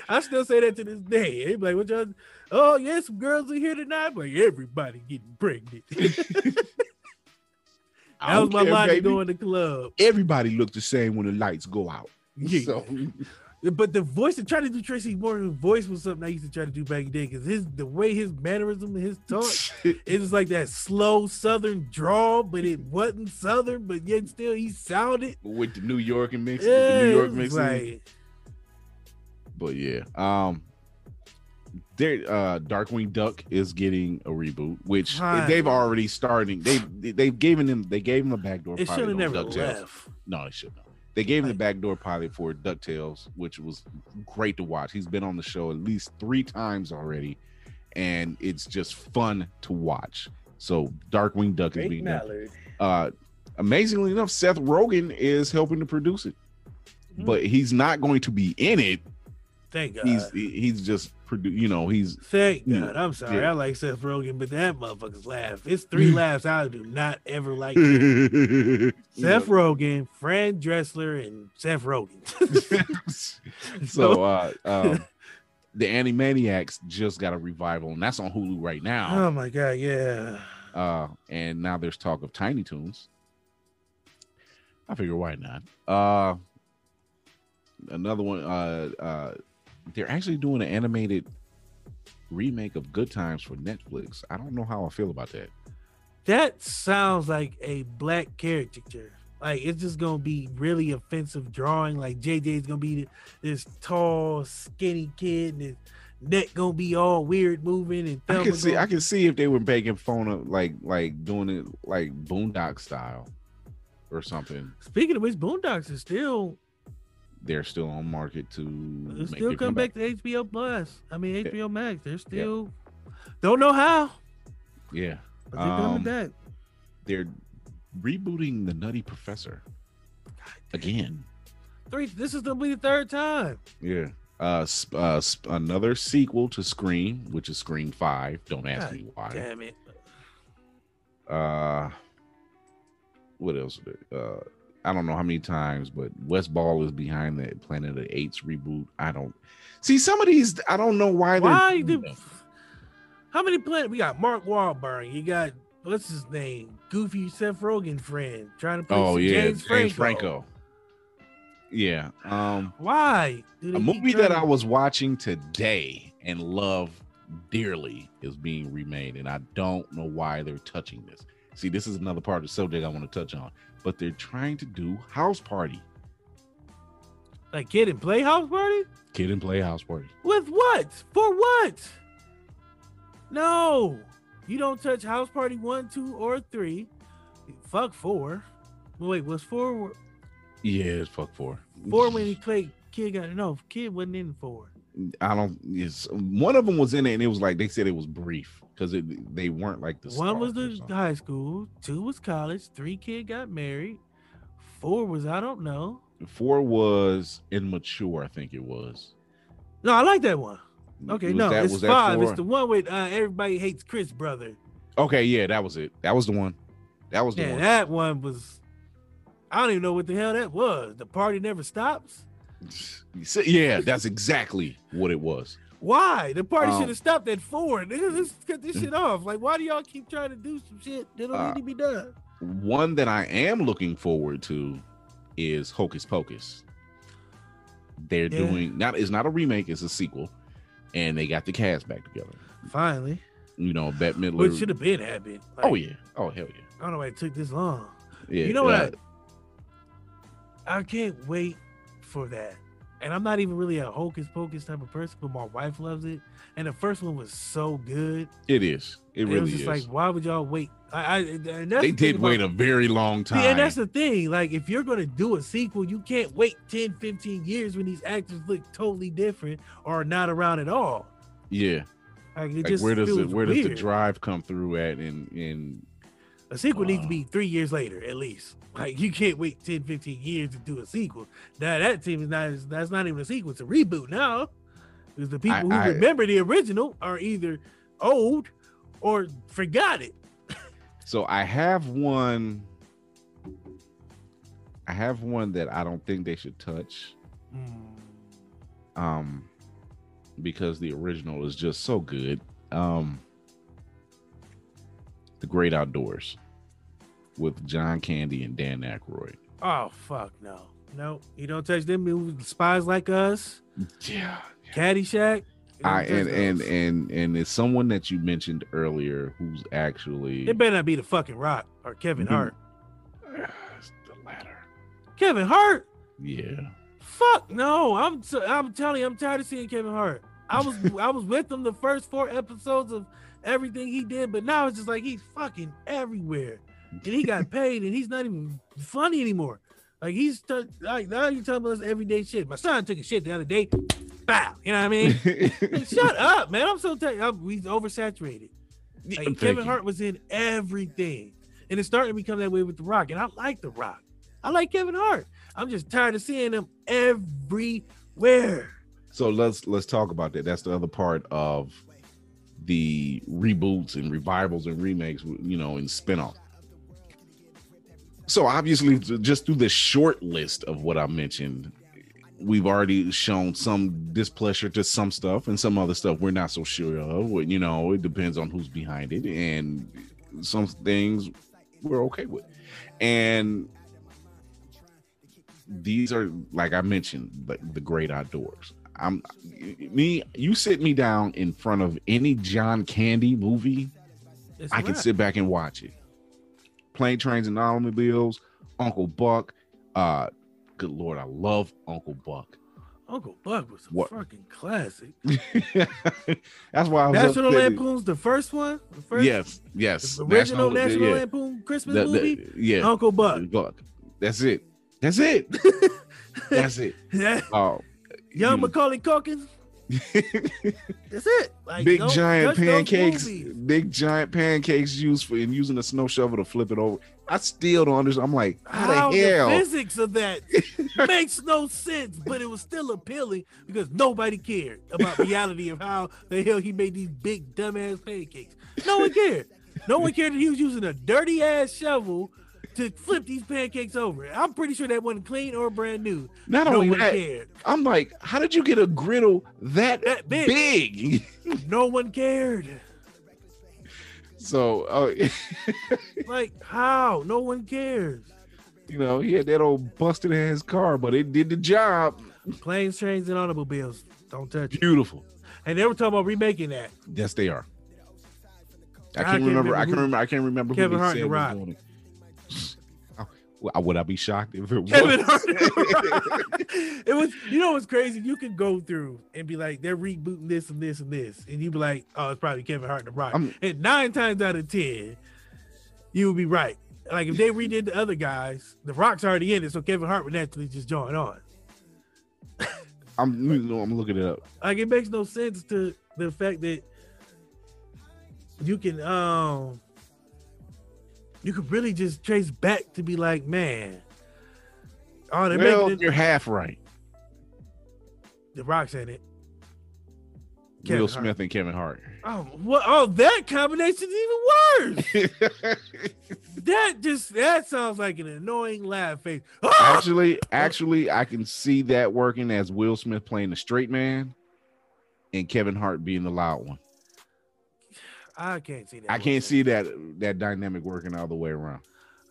I still say that to this day. They like, "What y'all? Oh, yeah, some girls are here tonight." I'm like everybody getting pregnant. (laughs) That was my care, line to go in the club. Everybody looks the same when the lights go out. Yeah. So But the voice to try to do Tracy Morgan's voice was something I used to try to do back in the day because his the way his mannerism and his talk, (laughs) it was like that slow southern drawl, but it wasn't southern, but yet still he sounded. with the New York and mix, Yeah, the New York mix. like, But yeah, um, there, uh, Darkwing Duck is getting a reboot, which Right. they've already starting. They they've given him they gave him a backdoor it should have never DuckTales. left. No, it should not. They gave him the backdoor pilot for Ducktales, which was great to watch. He's been on the show at least three times already, and it's just fun to watch. So Darkwing Duck is being done. Uh, amazingly enough, Seth Rogen is helping to produce it, Mhm. but he's not going to be in it. Thank God. He's he's just produ- you know he's Thank Yeah. God. I'm sorry. Yeah. I like Seth Rogen, but that motherfucker's laugh. It's three laughs I do not ever like. Seth (laughs) Seth Rogen, Fran Dressler, and Seth Rogen. (laughs) so (laughs) uh um the Animaniacs just got a revival and that's on Hulu right now. oh my God, yeah. Uh and now there's talk of Tiny Toons. I figure why not? Uh another one uh uh they're actually doing an animated remake of Good Times for Netflix. I don't know how I feel about that. That sounds like a black caricature. Like it's just gonna be really offensive drawing. Like JJ's gonna be this tall, skinny kid, and his neck gonna be all weird moving. And I can see gonna- I can see if they were making phone up like like doing it like Boondock style or something. Speaking of which, Boondocks is still They're still on market to still come back to HBO Plus. I mean Yeah. HBO Max. They're still don't know how, Yeah, but they're Um, back. they're rebooting the Nutty Professor again. Three. This is gonna be the third time. Yeah. Uh, sp- uh sp- another sequel to Scream, which is Scream Five. Don't ask God me why. Damn it. Uh, what else? is there? Uh, I don't know how many times, but Wes Ball is behind the Planet of the Apes reboot. I don't see some of these. I don't know why. Why. How many planet? We got Mark Wahlberg. You got what's his name? Goofy Seth Rogen friend trying to play Oh yeah, James Franco. James Franco. Yeah. Um, Why? a movie that I was watching today and love dearly is being remade, and I don't know why they're touching this. See, this is another part of the subject I want to touch on, but they're trying to do House Party, Like kid and play house party? Kid and Play House Party. With what? For what? No. You don't touch house party one, two, or three. Fuck four. Wait, was four Yeah, it's fuck four. four when he played kid got no kid wasn't in four. I don't. It's one of them was in it, and it was like they said it was brief because it they weren't like the. One was the high school, two was college, three kid got married, four was I don't know. Four was immature, I think it was. No, I like that one. Okay, Was no, that- it's was five. It's the one with uh, everybody hates Chris brother. Okay, yeah, that was it. That was the one. That was the Yeah, one. that one was. I don't even know what the hell that was. The party never stops. (laughs) Yeah, that's exactly what it was. Why? The party Um, should have stopped at four. (laughs) Nigga, let's cut this shit off. Like, why do y'all keep trying to do some shit that don't Uh, need to be done? One that I am looking forward to is Hocus Pocus. They're Yeah. doing not it's not a remake, it's a sequel, and they got the cast back together. Finally, You know, Bette Midler. what should have been happened. Like, oh yeah, oh hell yeah, I don't know why it took this long. yeah. you know what? uh, I, I can't wait for that. And I'm not even really a hocus pocus type of person, but my wife loves it. And the first one was so good. it is. It really is. it was just is. like, why would y'all wait? I, I and that's they the did about- wait a very long time. See, and that's the thing. Like, if you're gonna do a sequel, you can't wait 10, 15 years when these actors look totally different or not around at all. yeah. Like, it Like just where does the where does the drive come through at? And and A sequel needs to be three years later, at least. Like, you can't wait 10, 15 years to do a sequel. Now, that team is not, that's not even a sequel, it's a reboot now. Because the people who I- remember the original are either old or forgot it. so I have one. I have one that I don't think they should touch. um because the original is just so good um the great outdoors with john candy and dan Aykroyd. Oh, fuck no. No, you don't touch them movies. Spies Like Us, (laughs) yeah Caddyshack. you I, and and and and it's someone that you mentioned earlier who's actually It better not be the fucking Rock or Kevin. Hart. It's (sighs) the latter Kevin Hart? yeah Fuck no. I'm t- I'm telling you, I'm tired of seeing Kevin Hart. I was (laughs) I was with him the first four episodes of everything he did, but now it's just like he's fucking everywhere. And he got paid and he's not even funny anymore. Like he's t- like now you talking about this everyday shit. My son took a shit the other day. Bow. You know what I mean? (laughs) Like, shut up, man. I'm so tired. I'm, we oversaturated. Like, Kevin. Hart was in everything, and it's starting to become that way with The Rock. And I like The Rock. I like Kevin Hart. I'm just tired of seeing him everywhere. So let's let's talk about that. That's the other part of the reboots and revivals and remakes, you know, and spin-off. So obviously, just through the short list of what I mentioned, we've already shown some displeasure to some stuff, and some other stuff we're not so sure of. You know, it depends on who's behind it, and some things we're okay with. And these are, like I mentioned, like the great outdoors. I'm me. You sit me down in front of any John Candy movie, It's I can sit back and watch it. Plane, trains, and automobiles. Uncle Buck. Uh, good lord, I love Uncle Buck. Uncle Buck was a What? fucking classic. (laughs) That's why I was National. Lampoon's the first one. The first, Yes, yes. the original National, yeah. Lampoon Christmas The- the- movie. yeah, Uncle Buck. Buck. That's it. That's it. (laughs) That's it. Yeah, Oh, Young you- Macaulay Culkin. (laughs) That's it. Like, big giant pancakes, big giant pancakes used for and using a snow shovel to flip it over. I still don't understand. I'm like, how, How the the physics of that (laughs) makes no sense, but it was still appealing because nobody cared about reality of how the hell he made these big dumbass pancakes. No one cared. No one cared that he was using a dirty ass shovel to flip these pancakes over. I'm pretty sure that wasn't clean or brand new. Not no only that, cared. I'm like, how did you get a griddle that, That big. big? No one cared. (laughs) so, uh, (laughs) Like how? No one cares. you know, he had that old busted ass car, but it did the job. Planes, trains, and automobiles. Don't touch it. Beautiful. And they were talking about remaking that. Yes, they are. I I can't can't remember. I can who- remember. I can't remember Kevin Hart and said The was Rock. Doing it. Well, Would I be shocked if it was? Hart. (laughs) it was, you know, what's crazy. You could go through and be like, they're rebooting this and this and this, and you'd be like, oh, it's probably Kevin Hart and The Rock. I'm- and nine times out of ten, you would be right. Like if they redid the other guys, The Rock's already in it, so Kevin Hart would naturally just join on. I'm. You know, I'm looking it up. Like it makes no sense to the fact that you can um you could really just trace back to be like, man, oh, they're Well, making it, you're half right. the Rock's in it. Will Kevin Hart. Smith and Kevin Hart. Oh, what? Oh, that combination's even worse. (laughs) that just that sounds like an annoying laugh face. (laughs) Actually, actually, I can see that working as Will Smith playing the straight man, and Kevin Hart being the loud one. I can't see that. I can't working. see that that dynamic working all the way around.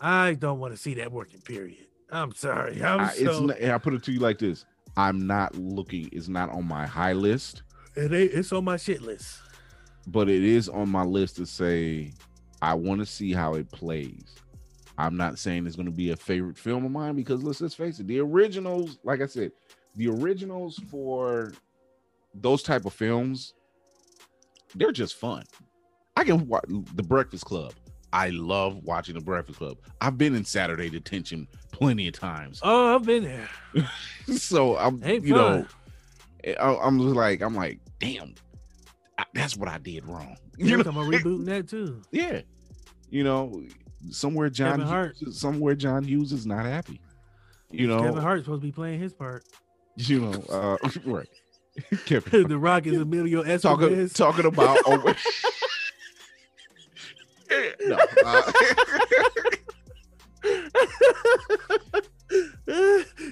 I don't want to see that working. Period. I'm sorry. I'm I, so. not, I put it to you like this: I'm not looking. It's not on my high list, it ain't, it's on my shit list. but it is on my list to say I want to see how it plays. I'm not saying it's going to be a favorite film of mine because let's let's face it, the originals, like I said, the originals for those type of films, they're just fun. I can watch The Breakfast Club. I love watching The Breakfast Club. I've been in Saturday detention plenty of times, Oh, I've been there. (laughs) so I'm Ain't you know fun. I, I'm just like I'm like damn, I, that's what I did wrong. (laughs) You know? talking about rebooting that too? Yeah. You know, somewhere John. Hughes, somewhere John Hughes is not happy. You know, Kevin Hart's supposed to be playing his part. you know, uh (laughs) right. Kevin the Rock is Emilio talking Estevez. talking about oh, no, uh, (laughs)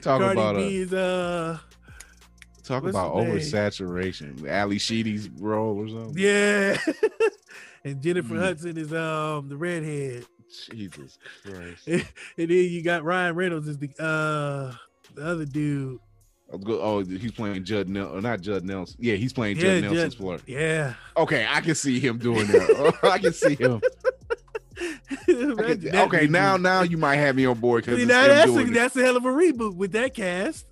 talk Cardi about uh, is uh talk about oversaturation. Ally Sheedy's role or something. yeah. (laughs) and Jennifer Mm. Hudson is um the redhead. Jesus Christ. (laughs) and then you got Ryan Reynolds is the uh the other dude. Oh, he's playing Judd Nelson, not Judd Nelson. Yeah, he's playing Judd Nelson's Judd- part. Yeah. Okay, I can see him doing that. I can see him. (laughs) That okay, now reboot. now you might have me on board because that's a, that's a hell of a reboot with that cast.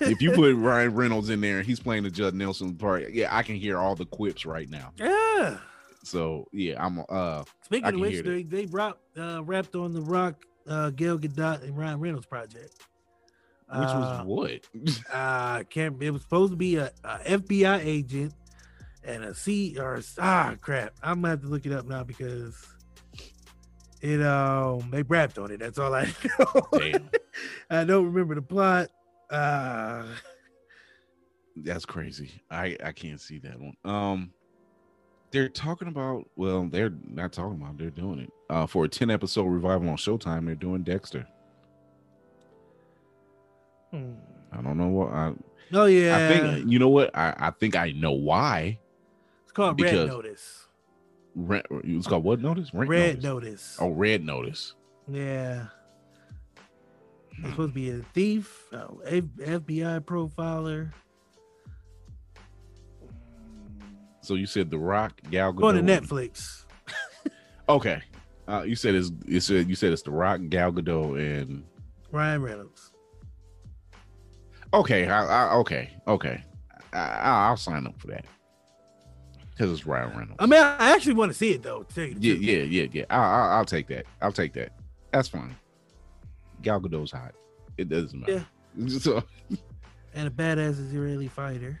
if you put (laughs) Ryan Reynolds in there and he's playing the Judd Nelson part, yeah, I can hear all the quips right now. Yeah. So yeah, I'm uh Speaking of which, they, they wrapped, uh, wrapped on the Rock, uh, Gal Gadot, and Ryan Reynolds project. which Uh, was what? (laughs) uh can't it was supposed to be a, a FBI agent and a C or ah crap. I'm gonna have to look it up now because it um they rapped on it. That's all I (laughs) know. I don't remember the plot. Uh that's crazy. I I can't see that one. Um, they're talking about. Well, they're not talking about. They're doing it. Uh, for a ten episode revival on Showtime, they're doing Dexter. hmm. I don't know what. I, oh yeah, I think you know what. I I think I know why. it's called Red Notice. Red, it's called what notice? Rent Red notice. Notice. Oh, red notice. Yeah. Hmm. Supposed to be a thief, F- FBI profiler. So you said The Rock, Gal Gadot. Going to Netflix. (laughs) Okay. Uh, you said it's you said you said it's The Rock, Gal Gadot, and Ryan Reynolds. okay, I, I, okay, okay. I- I'll sign up for that because it's Ryan Reynolds. I mean, I actually want to see it though. to tell you the yeah, yeah, yeah, yeah. I, I, I'll take that. I'll take that. That's fine. Gal Gadot's hot. It doesn't matter. (laughs) So, And a badass Israeli fighter.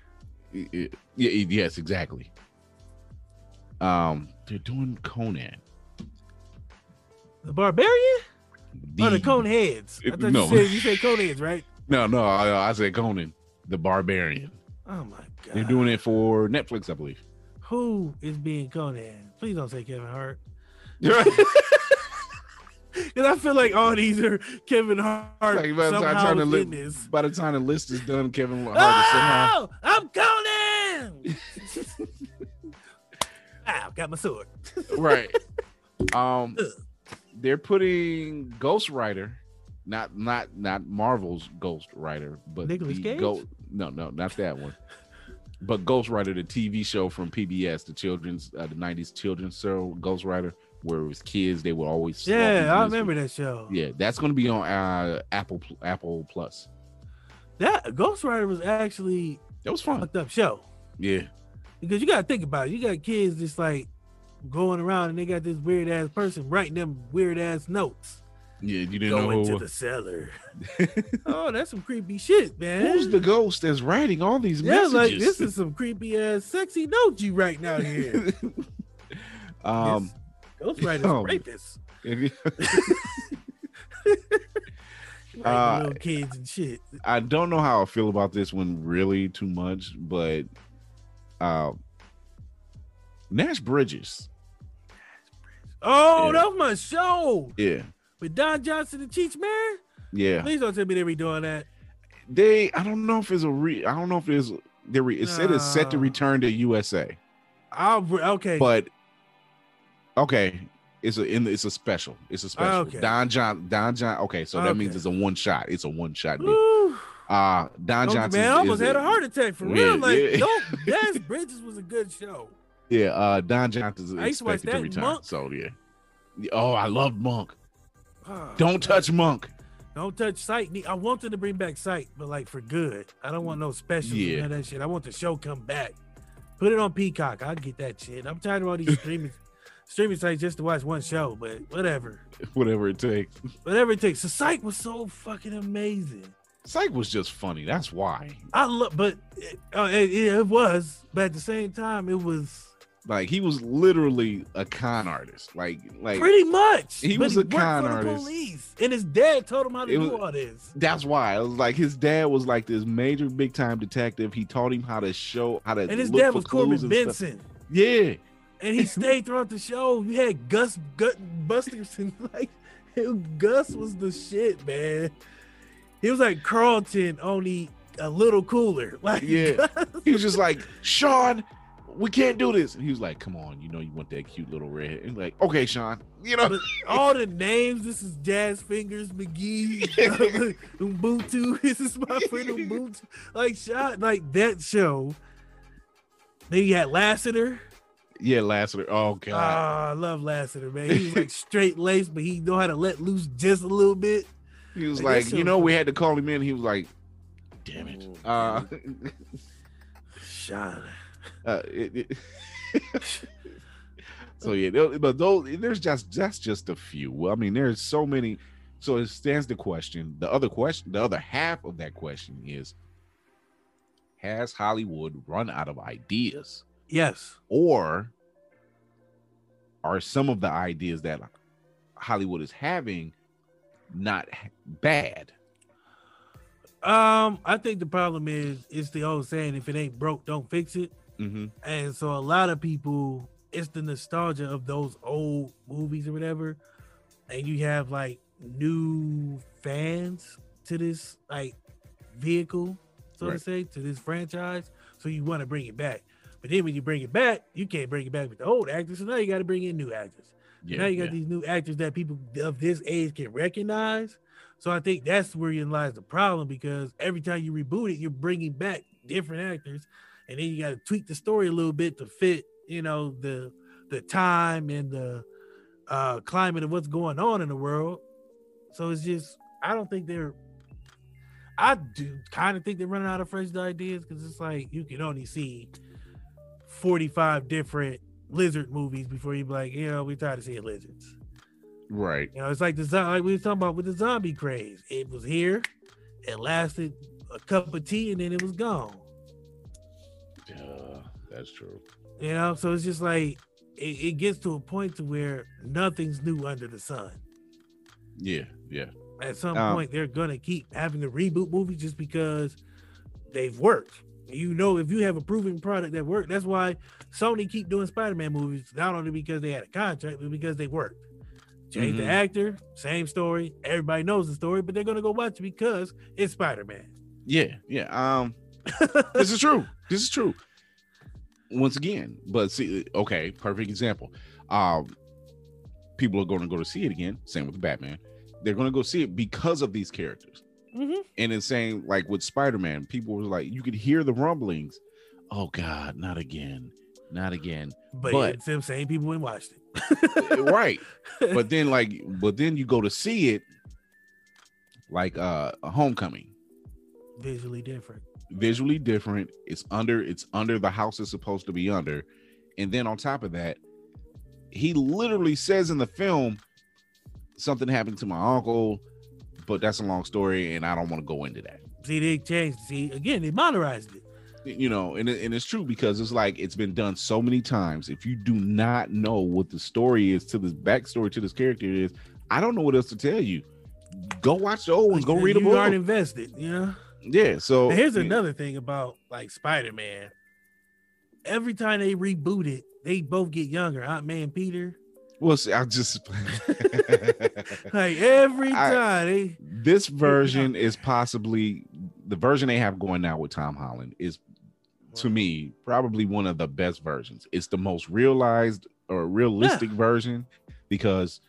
yeah, yes, exactly. Um, they're doing Conan. The Barbarian? The, oh, the Cone Heads. I thought no. you said you said Cone Heads, right? No, no, I, I said Conan, the Barbarian. Oh my god. They're doing it for Netflix, I believe. Who is being Conan? Please don't say Kevin Hart. Right. (laughs) Because I feel like all these are Kevin Hart Like, by the time li- By the time the list is done, Kevin Hart is somehow. Oh, I'm Conan. (laughs) Ow, got my sword. right. (laughs) Um, they're putting Ghost Rider, not not not Marvel's Ghost Rider, but Nicolas the Cage? Go- no, no, not that one. But Ghost Rider, the TV show from PBS, the children's uh, the '90s children's show, Ghost Rider, where it was kids, they were always Yeah, I remember that show. Yeah, that's going to be on uh, Apple Apple Plus. That Ghost Rider was actually That was a fun. fucked up show Yeah, because you gotta think about it. You got kids just like going around and they got this weird ass person writing them weird ass notes. Yeah. You didn't Go into the cellar. (laughs) oh, that's some creepy shit, man. who's the ghost that's writing all these yeah, messages. like this is some creepy ass sexy notes you writing out here. (laughs) um. Ghost Rider's um, rapists. if you- (laughs) Writing uh, little kids and shit. I don't know how I feel about this one really too much, but uh Nash Bridges. Oh, yeah. that was my show Yeah. With Don Johnson and Cheech Marin. Yeah. Please don't tell me they're redoing that. They I don't know if it's a re I don't know if it's they re, it said it's set to return to USA. I'll okay. But okay, it's a in the, it's a special. It's a special. Okay. Don John Don John okay, so that means it's a one shot. It's a one shot deal. Uh Don Don't- Johnson man, I almost had a heart attack for Yeah, real. Like, yeah. no, (laughs) Nash Bridges was a good show. Yeah, uh Don Johnson I is used to to return. Monk. So yeah. Oh, I love Monk. Oh, Don't touch Monk. Don't touch Psych. I want them to bring back Psych, but like for good. I don't want no specials Yeah. and none of that shit. I want the show come back. Put it on Peacock. I'll get that shit. I'm tired of all these (laughs) streaming streaming sites just to watch one show, but whatever. (laughs) Whatever it takes. Whatever it takes. The Psych was so fucking amazing. Psych was just funny. That's why. I love, but it, uh, it, it was, but at the same time, it was Like he was literally a con artist. Like like pretty much. he but was he a con for the artist. police, and his dad told him how to It do was- all this. that's why. It was like his dad was like this major big time detective. He taught him how to show how to And his look dad was Corbin and stuff. Benson. Yeah. and he stayed throughout the show. You had Gus Gut Busterson, like (laughs) Gus was the shit, man. He was like Carlton, only a little cooler. (laughs) Like Yeah. He was just like, Sean, we can't do this. And he was like, Come on, you know you want that cute little redhead. And like, okay, Sean. You know, (laughs) all the names. This is Jazz Fingers McGee, (laughs) Ubuntu. (laughs) This is my friend Ubuntu. Like shot like that show. Then you had Lassiter. yeah, Lassiter. Oh god. Ah, I love Lassiter, man. He's like straight laced, but he know how to let loose just a little bit. he was like, like, you know, we had to call him in. He was like, damn it. Oh, Uh, Sean. Uh it, it- (laughs) so yeah, but those there's just that's just a few. I mean, there's so many. So it stands the question. The other question, the other half of that question is: Has Hollywood run out of ideas, Yes. or are some of the ideas that Hollywood is having not bad? Um, I think the problem is it's the old saying, if it ain't broke, don't fix it. Mm-hmm. And so a lot of people, it's the nostalgia of those old movies or whatever. And you have like new fans to this like vehicle, so to say, to this franchise. So you want to bring it back. But then when you bring it back, you can't bring it back with the old actors. So now you got to bring in new actors. Yeah, now you got yeah. these new actors that people of this age can recognize. So I think that's where lies the problem because every time you reboot it, you're bringing back different actors, and then you got to tweak the story a little bit to fit, you know, the the time and the uh, climate of what's going on in the world. So it's just I don't think they're. I do kind of think they're running out of fresh ideas because it's like you can only see 45 different lizard movies before you be like, you know, we tired of seeing lizards. right. You know, it's like the like we were talking about with the zombie craze. It was here, it lasted a cup of tea, and then it was gone. Yeah, that's true. You know, so it's just like it, it gets to a point to where nothing's new under the sun. Yeah, yeah. At some Um, point, they're gonna keep having to reboot movies just because they've worked. You know, if you have a proven product that worked, that's why Sony keep doing Spider-Man movies, not only because they had a contract, but because they worked. Change the Mhm. actor, same story. Everybody knows the story, but they're gonna go watch it because it's Spider-Man. Yeah, yeah. Um, (laughs) this is true. This is true. Once again, but see, okay, perfect example. Um, people are going to go to see it again. Same with Batman. They're going to go see it because of these characters. Mhm. And it's saying like with Spider Man, people were like, you could hear the rumblings oh God, not again, not again. But, But- it's them same people who watched it. (laughs) right. (laughs) But then like, but then you go to see it, like uh, a Homecoming. Visually different. Visually different. It's under it's under the house is supposed to be under. And then on top of that, he literally says in the film something happened to my uncle, but that's a long story and I don't want to go into that. See, they changed. See, again, they modernized it. You know, and, and it's true because it's like it's been done so many times. If you do not know what the story is to this backstory to this character is, I don't know what else to tell you. Go watch the old ones. Go read a you aren't invested, you know. Yeah. So And here's yeah. another thing about like Spider Man. Every time they reboot it, they both get younger. Aunt May and Peter. Well, see, I just (laughs) Like every I- time they this (laughs) version is possibly the version they have going now with Tom Holland is to me probably one of the best versions. It's the most realized or realistic version because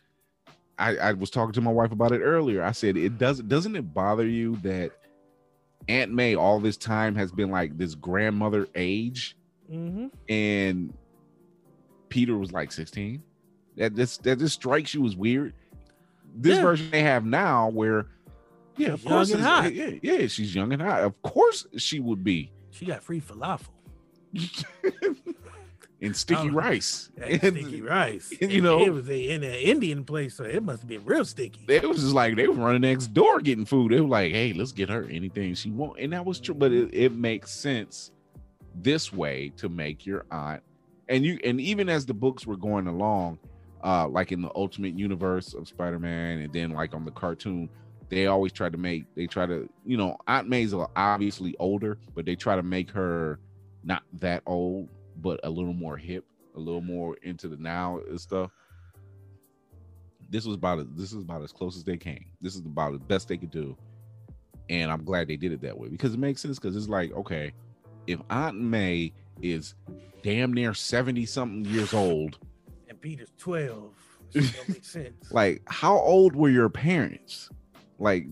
I, I was talking to my wife about it earlier. I said it doesn't doesn't it bother you that Aunt May all this time has been like this grandmother age Mhm. and Peter was like 16. That this that just strikes you as weird. This Yeah. version they have now, where yeah, of course, young and hot. yeah, yeah, she's young and hot. Of course, she would be she got free falafel. (laughs) in sticky Oh, rice. (laughs) And sticky rice. you know- it was a, in an Indian place, so it must have been real sticky. It was just like they were running next door getting food. They were like, "Hey, let's get her anything she want," and that was true. But it, it makes sense this way to make your aunt, and you, and even as the books were going along, uh, like in the Ultimate Universe of Spider-Man, and then like on the cartoon, they always try to make they try to, you know, Aunt May's obviously older, but they try to make her not that old, but a little more hip, a little more into the now and stuff this was about it. This is about as close as they came. This is about the best they could do, and I'm glad they did it that way because it makes sense. Because it's like, okay, if Aunt May is damn near seventy something years old, And Peter's 12. So don't make sense. (laughs) like how old were your parents? Like,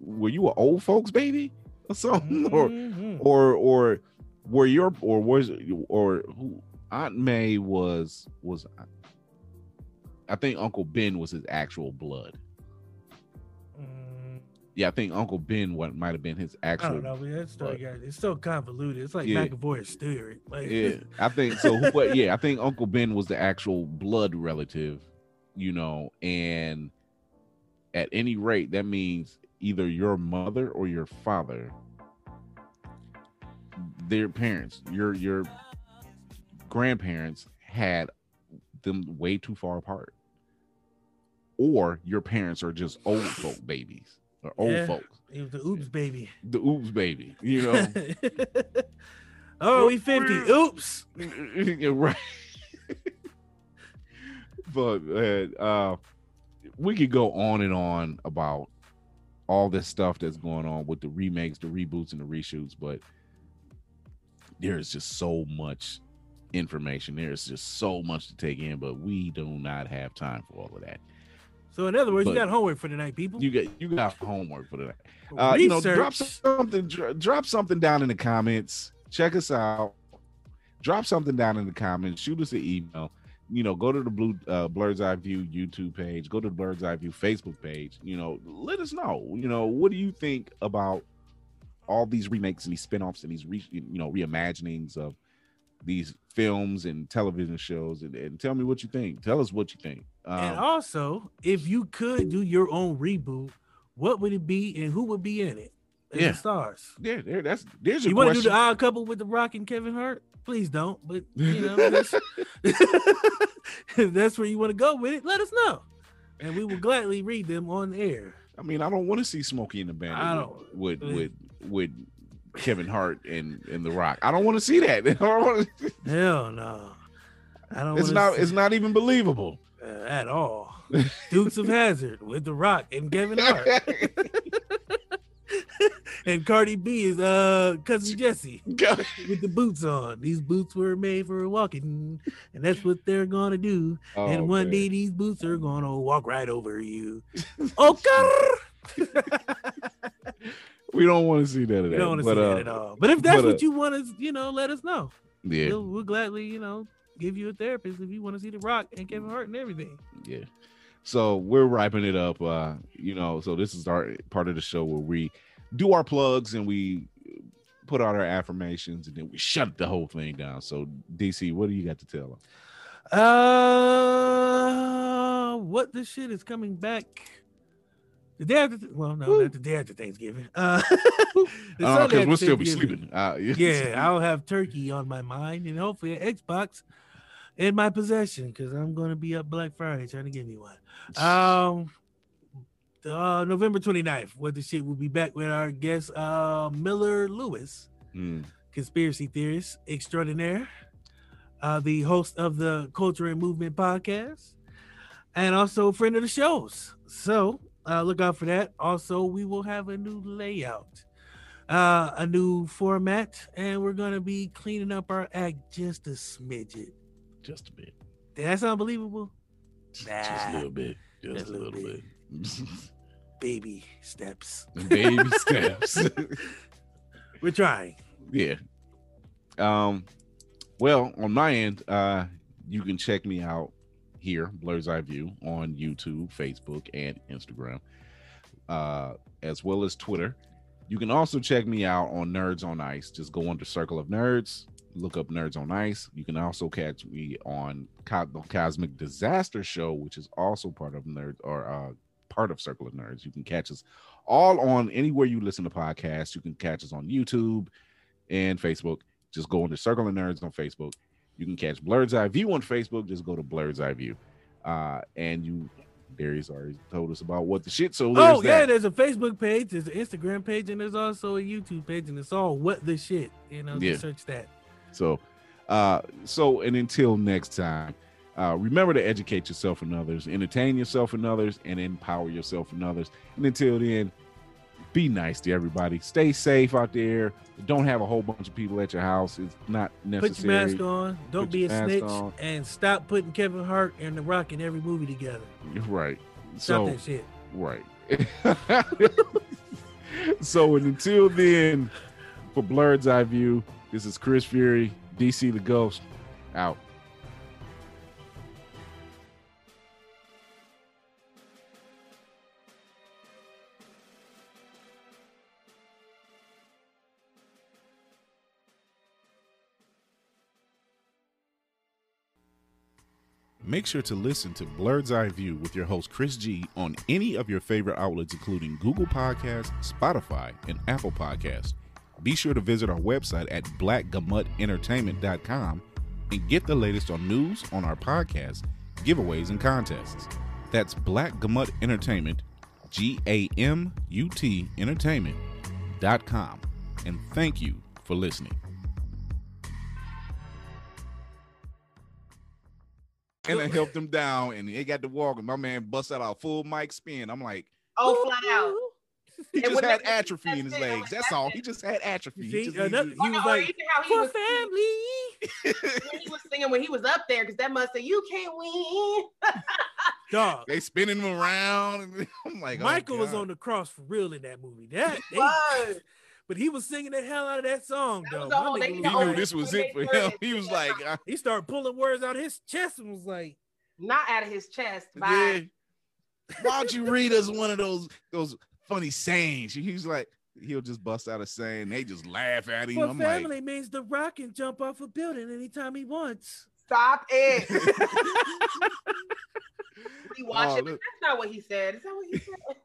were you an old folks baby or something, or Mhm. or or were your or was or who Aunt May was was I think Uncle Ben was his actual blood. Mm, Yeah, I think Uncle Ben what might have been his I actual. don't know, but that story got it's so convoluted. It's like Yeah. McAvoy and Stewart. Like, Yeah, I think so. But yeah, I think Uncle Ben was the actual blood relative, you know, and at any rate, that means either your mother or your father, their parents, your your grandparents had them way too far apart, or your parents are just old (sighs) folk babies or old Yeah. folks, He was the oops baby. the oops baby, you know. (laughs) oh, we 50. Oops. (laughs) Right. but uh, we could go on and on about all this stuff that's going on with the remakes, the reboots, and the reshoots, but there's just so much information. There's just so much to take in, but we do not have time for all of that. So in other words, you got homework for tonight, people. You got you got homework for that. Uh, you know, drop something, drop something down in the comments. Check us out. Drop something down in the comments. Shoot us an email. You know, go to the Blue uh, Blerd's Eye View YouTube page. Go to the Blerd's Eye View Facebook page. You know, let us know. You know, what do you think about all these remakes and these spinoffs and these re- you know reimaginings of these films and television shows? And, and tell me what you think. Tell us what you think. and Um, also, if you could do your own reboot, what would it be and who would be in it? As the stars. yeah, there. That's there's You want to do the odd couple with the Rock and Kevin Hart? Please don't. But (laughs) you know, that's, (laughs) if that's where you want to go with it. Let us know, and we will gladly read them on air. I mean, I don't want to see Smokey and the Bandit with with with, Kevin Hart and and The Rock. I don't want to see that. (laughs) I don't wanna- Hell no, I don't. it's not. It's not even believable. uh, at all. Dukes of Hazzard with The Rock and Kevin Hart, (laughs) and Cardi B is uh cousin Jesse (laughs) with the boots on. These boots were made for walking, and that's what they're gonna do. Oh, and one man. day these boots are gonna walk right over you. Okay. (laughs) we don't want to see that. Of We don't want to see uh, that at all. But if that's but, uh, what you want to, you know, let us know. Yeah, We'll, we'll gladly, you know, give you a therapist if you want to see The Rock and Kevin Hart and everything. yeah. So we're wrapping it up. Uh, you know, so this is our part of the show where we do our plugs and we put out our affirmations and then we shut the whole thing down. So DC, what do you got to tell them? Uh, what the shit is coming back? The day after, well, no, Woo. not the day after Thanksgiving. Uh, (laughs) the Uh, because we'll still be sleeping. Uh, Yeah, I'll have turkey on my mind and hopefully an Xbox in my possession because I'm going to be up Black Friday trying to get me one. (laughs) Um, uh, November 29th, what the shit will be back with our guest, uh, Miller Lewis, Mm, conspiracy theorist extraordinaire, uh, the host of the Culture and Movement podcast, and also a friend of the shows. So uh, look out for that. Also, we will have a new layout, uh, a new format, and we're gonna be cleaning up our act just a smidget. just a bit. That's unbelievable? sound believable? Just a little bit. Just Just a a little little bit. (laughs) Baby steps. Baby (laughs) steps. We're trying. yeah. Um. Well, on my end, uh, you can check me out here, Blerd's Eye View, on YouTube, Facebook, and Instagram, uh, as well as Twitter. You can also check me out on Nerds on Ice. Just go under Circle of Nerds, look up Nerds on Ice. You can also catch me on Co- the Cosmic Disaster Show, which is also part of Nerds or uh, part of Circle of Nerds. You can catch us all on anywhere you listen to podcasts. You can catch us on YouTube and Facebook. Just go into Circle of Nerds on Facebook. You can catch Blerd's Eye View on Facebook. Just go to Blerd's Eye View. Uh, and you, Darius already told us about what the shit. So Oh yeah, that. there's a Facebook page, there's an Instagram page, and there's also a YouTube page, and it's all what the shit. You know, Yeah. just search that. So, uh, so and until next time, uh, remember to educate yourself and others, entertain yourself and others, and empower yourself and others. And until then, be nice to everybody. Stay safe out there. Don't have a whole bunch of people at your house. It's not necessary. Put your mask on. Don't Put be a snitch, on. and stop putting Kevin Hart and The Rock in every movie together. Right. Stop So that shit. right. (laughs) so and until then, for Blerd's Eye View, this is Chris Fury, DC the Ghost, out. Make sure to listen to Blerd's Eye View with your host Chris G on any of your favorite outlets, including Google Podcasts, Spotify, and Apple Podcasts. Be sure to visit our website at blackgamutentertainment.com and get the latest on news on our podcast, giveaways, and contests. That's Black Gamut Entertainment, G A M U T Entertainment.com. And thank you for listening. And I helped him down, and they got to walk, and my man bust out a full mic spin. I'm like, Oh, flat out. he And just had atrophy in his it. Legs. like, That's that's all. it. He just had atrophy. You He see, just uh, another- needed- He was oh, like, how he For was family. when he was singing when he was up there because that must say you can't win. (laughs) Dog. they spinning him around. (laughs) I'm like, oh, Michael was on the cross for real in that movie. That they- Was. But he was singing the hell out of that song, That though. was the My whole- nigga they was He knew this (laughs) was it for him. He was like, uh, he started pulling words out of his chest and was like, Not out of his chest. yeah. Bye. Why don't you read us one of those those funny sayings? He's like, he'll just bust out a saying. They just laugh at him. For I'm family means the rock can jump off a building anytime he wants. Stop it. (laughs) like, Rewatch Oh, it. That's not what he said. Is that what he said?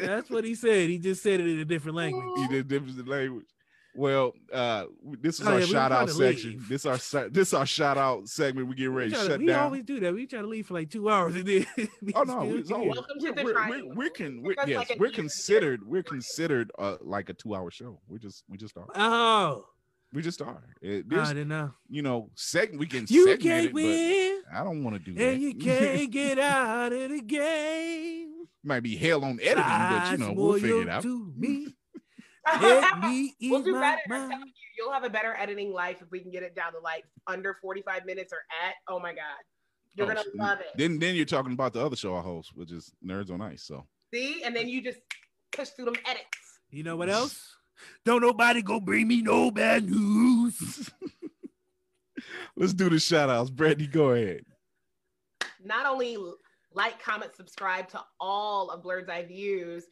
That's what he said. He just said it in a different language. he did different language. Well, uh, this is Oh, our yeah, shout out section. leave. This our se- this our shout out segment. We get ready to try to- shut we down. We always do that. We try to leave for like two hours and then (laughs) we Oh no, it's always, Welcome to we're, we're, we're con, we're, yes, like we're considered we're considered uh, like a two hour show. We just we just are Oh, we just are. It, I there's didn't know. you know second we can You can't win I don't want to do that. and you (laughs) can't get out of the game. Might be hell on editing, but you know we'll figure it out. To me, (laughs) let me we'll do my better. I'm telling you, you'll have a better editing life if we can get it down to like under 45 minutes or at. Oh my God. You're Oh, gonna love it. Then then you're talking about the other show I host, which is Nerds on Ice. So See? And then you just push through them edits. You know what else? Don't nobody go bring me no bad news. (laughs) Let's do the shout outs. Brandy, go ahead. Not only like, comment, subscribe to all of Blerd's Eye Views,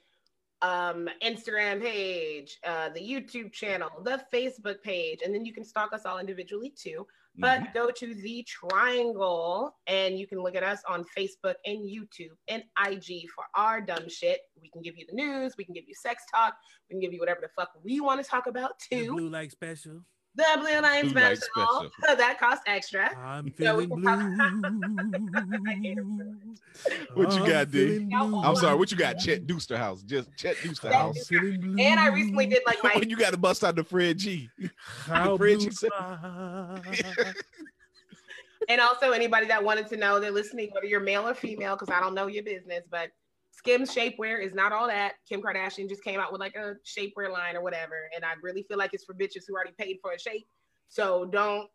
um, Instagram page, uh, the YouTube channel, the Facebook page, and then you can stalk us all individually too. But Mhm. go to the Triangle, and you can look at us on Facebook and YouTube and IG for our dumb shit. We can give you the news, we can give you sex talk, we can give you whatever the fuck we want to talk about The too. blue light special. The Blue Line Blue Light special, (laughs) that costs extra. I'm feeling can blue. (laughs) What you got, D? feeling I'm sorry, what you got? Chet Deuster House. Just Chet Deuster House. I'm feeling blue. And I recently did like (laughs) my when you got to bust out the Fred G. How Fred blue G said- And also, anybody that wanted to know, they're listening, whether you're male or female, because I don't know your business, but Skims shapewear is not all that. Kim Kardashian just came out with like a shapewear line or whatever, and I really feel like it's for bitches who already paid for a shape. So don't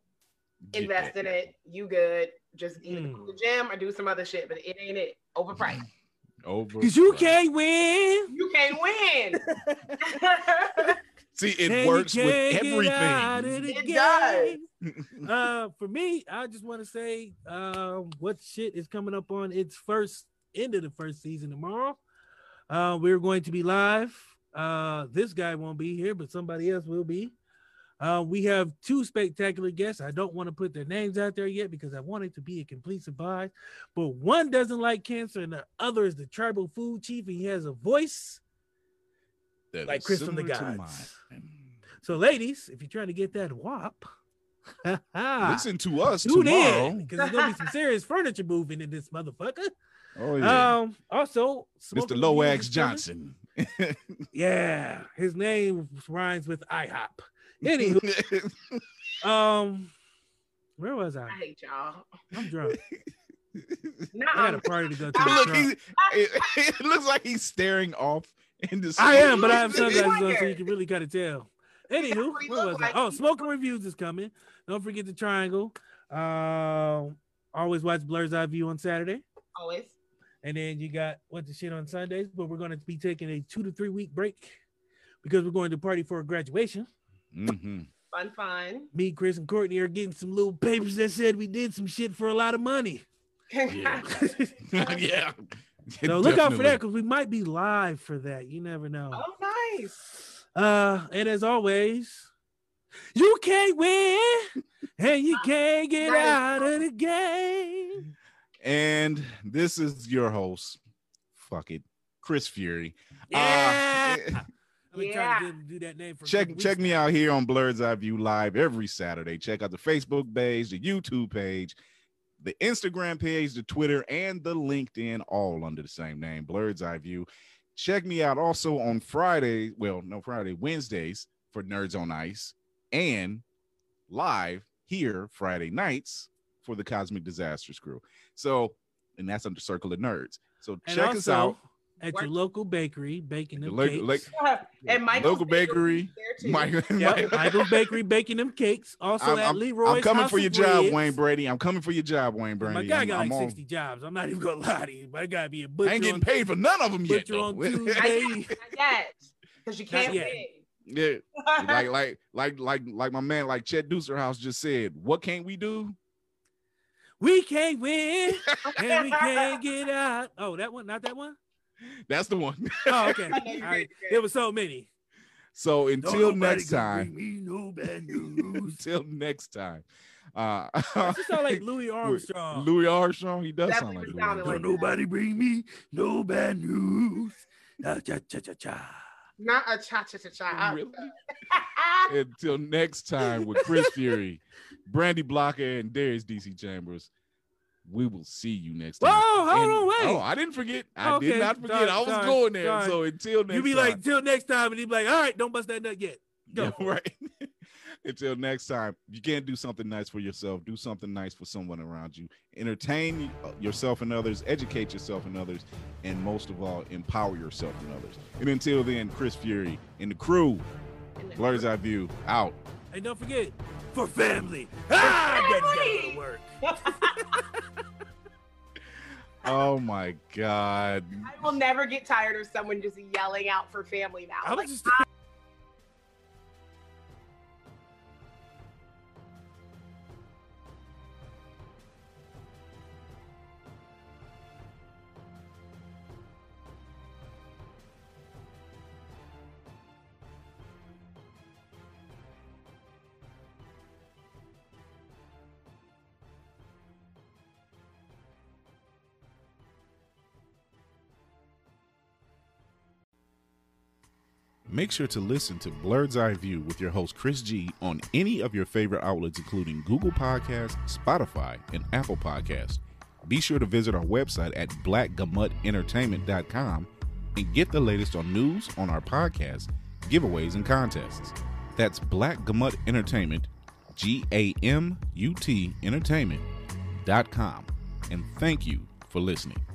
invest that. in it. You good? Just either Hmm. go to the gym or do some other shit, but it ain't it. Overpriced. (laughs) Over. Cause you can't win. You can't win. (laughs) (laughs) See, it and works with can't get out of everything. It does. game. uh, for me, I just want to say, um, what shit is coming up on its first end of the first season tomorrow. Uh, we're going to be live. Uh, this guy won't be here, but somebody else will be. Uh, we have two spectacular guests. I don't want to put their names out there yet because I want it to be a complete surprise. But one doesn't like cancer, and the other is the tribal food chief. And he has a voice That like Chris from the Gods. So, ladies, if you're trying to get that WAP, (laughs) Listen to us tune tomorrow. because there's gonna be some serious furniture moving in this motherfucker. Oh yeah, Um, also, Mr. Smoking Loax Johnson. (laughs) Yeah, his name rhymes with IHOP. Anywho, (laughs) um, where was I I? hate y'all. I'm drunk. Nah, (laughs) I got a party to go to. Look, I'm he, it, it looks like he's staring off into. I am, but I have Look sunglasses on, so you can really kind of tell. Anywho, where was like. I? Oh, Smoking Reviews is coming. Don't forget the Triangle. Um, always watch Blerd's Eye View on Saturday. always. And then you got what the shit on Sundays, but we're going to be taking a two to three week break because we're going to party for a graduation. hmm Fun, fun. Me, Chris, and Courtney are getting some little papers that said we did some shit for a lot of money. Yeah. (laughs) yeah. so look out for that because we might be live for that. You never know. oh, nice. Uh, and as always, you can't win and you can't get Nice. out of the game. And this is your host. Fuck it, Chris Fury. Yeah. Uh, (laughs) I've trying to do, do that name for check check me out here on Blerd's Eye View Live every Saturday. Check out the Facebook page, the YouTube page, the Instagram page, the Twitter, and the LinkedIn, all under the same name, Blerd's Eye View. Check me out also on Friday. Well, no Friday, Wednesdays for Nerds on Ice, and live here Friday nights for the Cosmic Disasters Crew. So, and that's under Circle of Nerds. So And check us out. at your local bakery, baking them lo- cakes. like- (laughs) and Michael's local bakery. there too. Mike, Yep, Michael's Bakery baking them cakes. Also I'm, at I'm- Leroy's. I'm coming House for your job, Ribs. Wayne Brady. I'm coming for your job, Wayne Brady. My guy I'm, got I'm like on- 60 jobs. I'm not even gonna lie to you, but I gotta be a butcher. I ain't getting on, paid for none of them yet. butcher though. (laughs) on Not Tuesday. yet, because you can't yet. win. yeah, (laughs) like like like like like my man, like Chet Deucerhouse just said. What can't we do? We can't win (laughs) and we can't get out. Oh, that one, not that one. That's the one. Oh, okay. I (laughs) All right. There was so many. So Don't until next can time. bring me no bad (laughs) news. until next time. Uh, you sound like Louis Armstrong. Louis Armstrong. He does That sound like really Louis sounded Don't like- nobody bring me no bad news. Cha, cha, cha, cha. Not a cha cha cha cha. Really? Until next time with Chris Fury, Brandy Blocker, and Darius DC Chambers. We will see you next time. Whoa, hold And- on, wait. Oh, I didn't forget. I Okay, did not forget. sorry, I was sorry, going there. sorry. So until next You be time. like, till next time, and he be like, all right, don't bust that nut yet. Go. Yeah, (laughs) right. Until next time, you can't do something nice for yourself, do something nice for someone around you. Entertain yourself and others, educate yourself and others, and most of all, empower yourself and others. And until then, Chris Fury and the crew, Blerd's Eye View, out. And don't forget, for family. Ah, I gotta go to family. work. (laughs) oh my god. I will never get tired of someone just yelling out for family now. I was Like, just Make sure to listen to Blerd's Eye View with your host Chris G on any of your favorite outlets, including Google Podcasts, Spotify, and Apple Podcasts. Be sure to visit our website at blackgamutentertainment.com and get the latest on news on our podcast, giveaways, and contests. That's Black Gamut Entertainment, G A M U T Entertainment.com. And thank you for listening.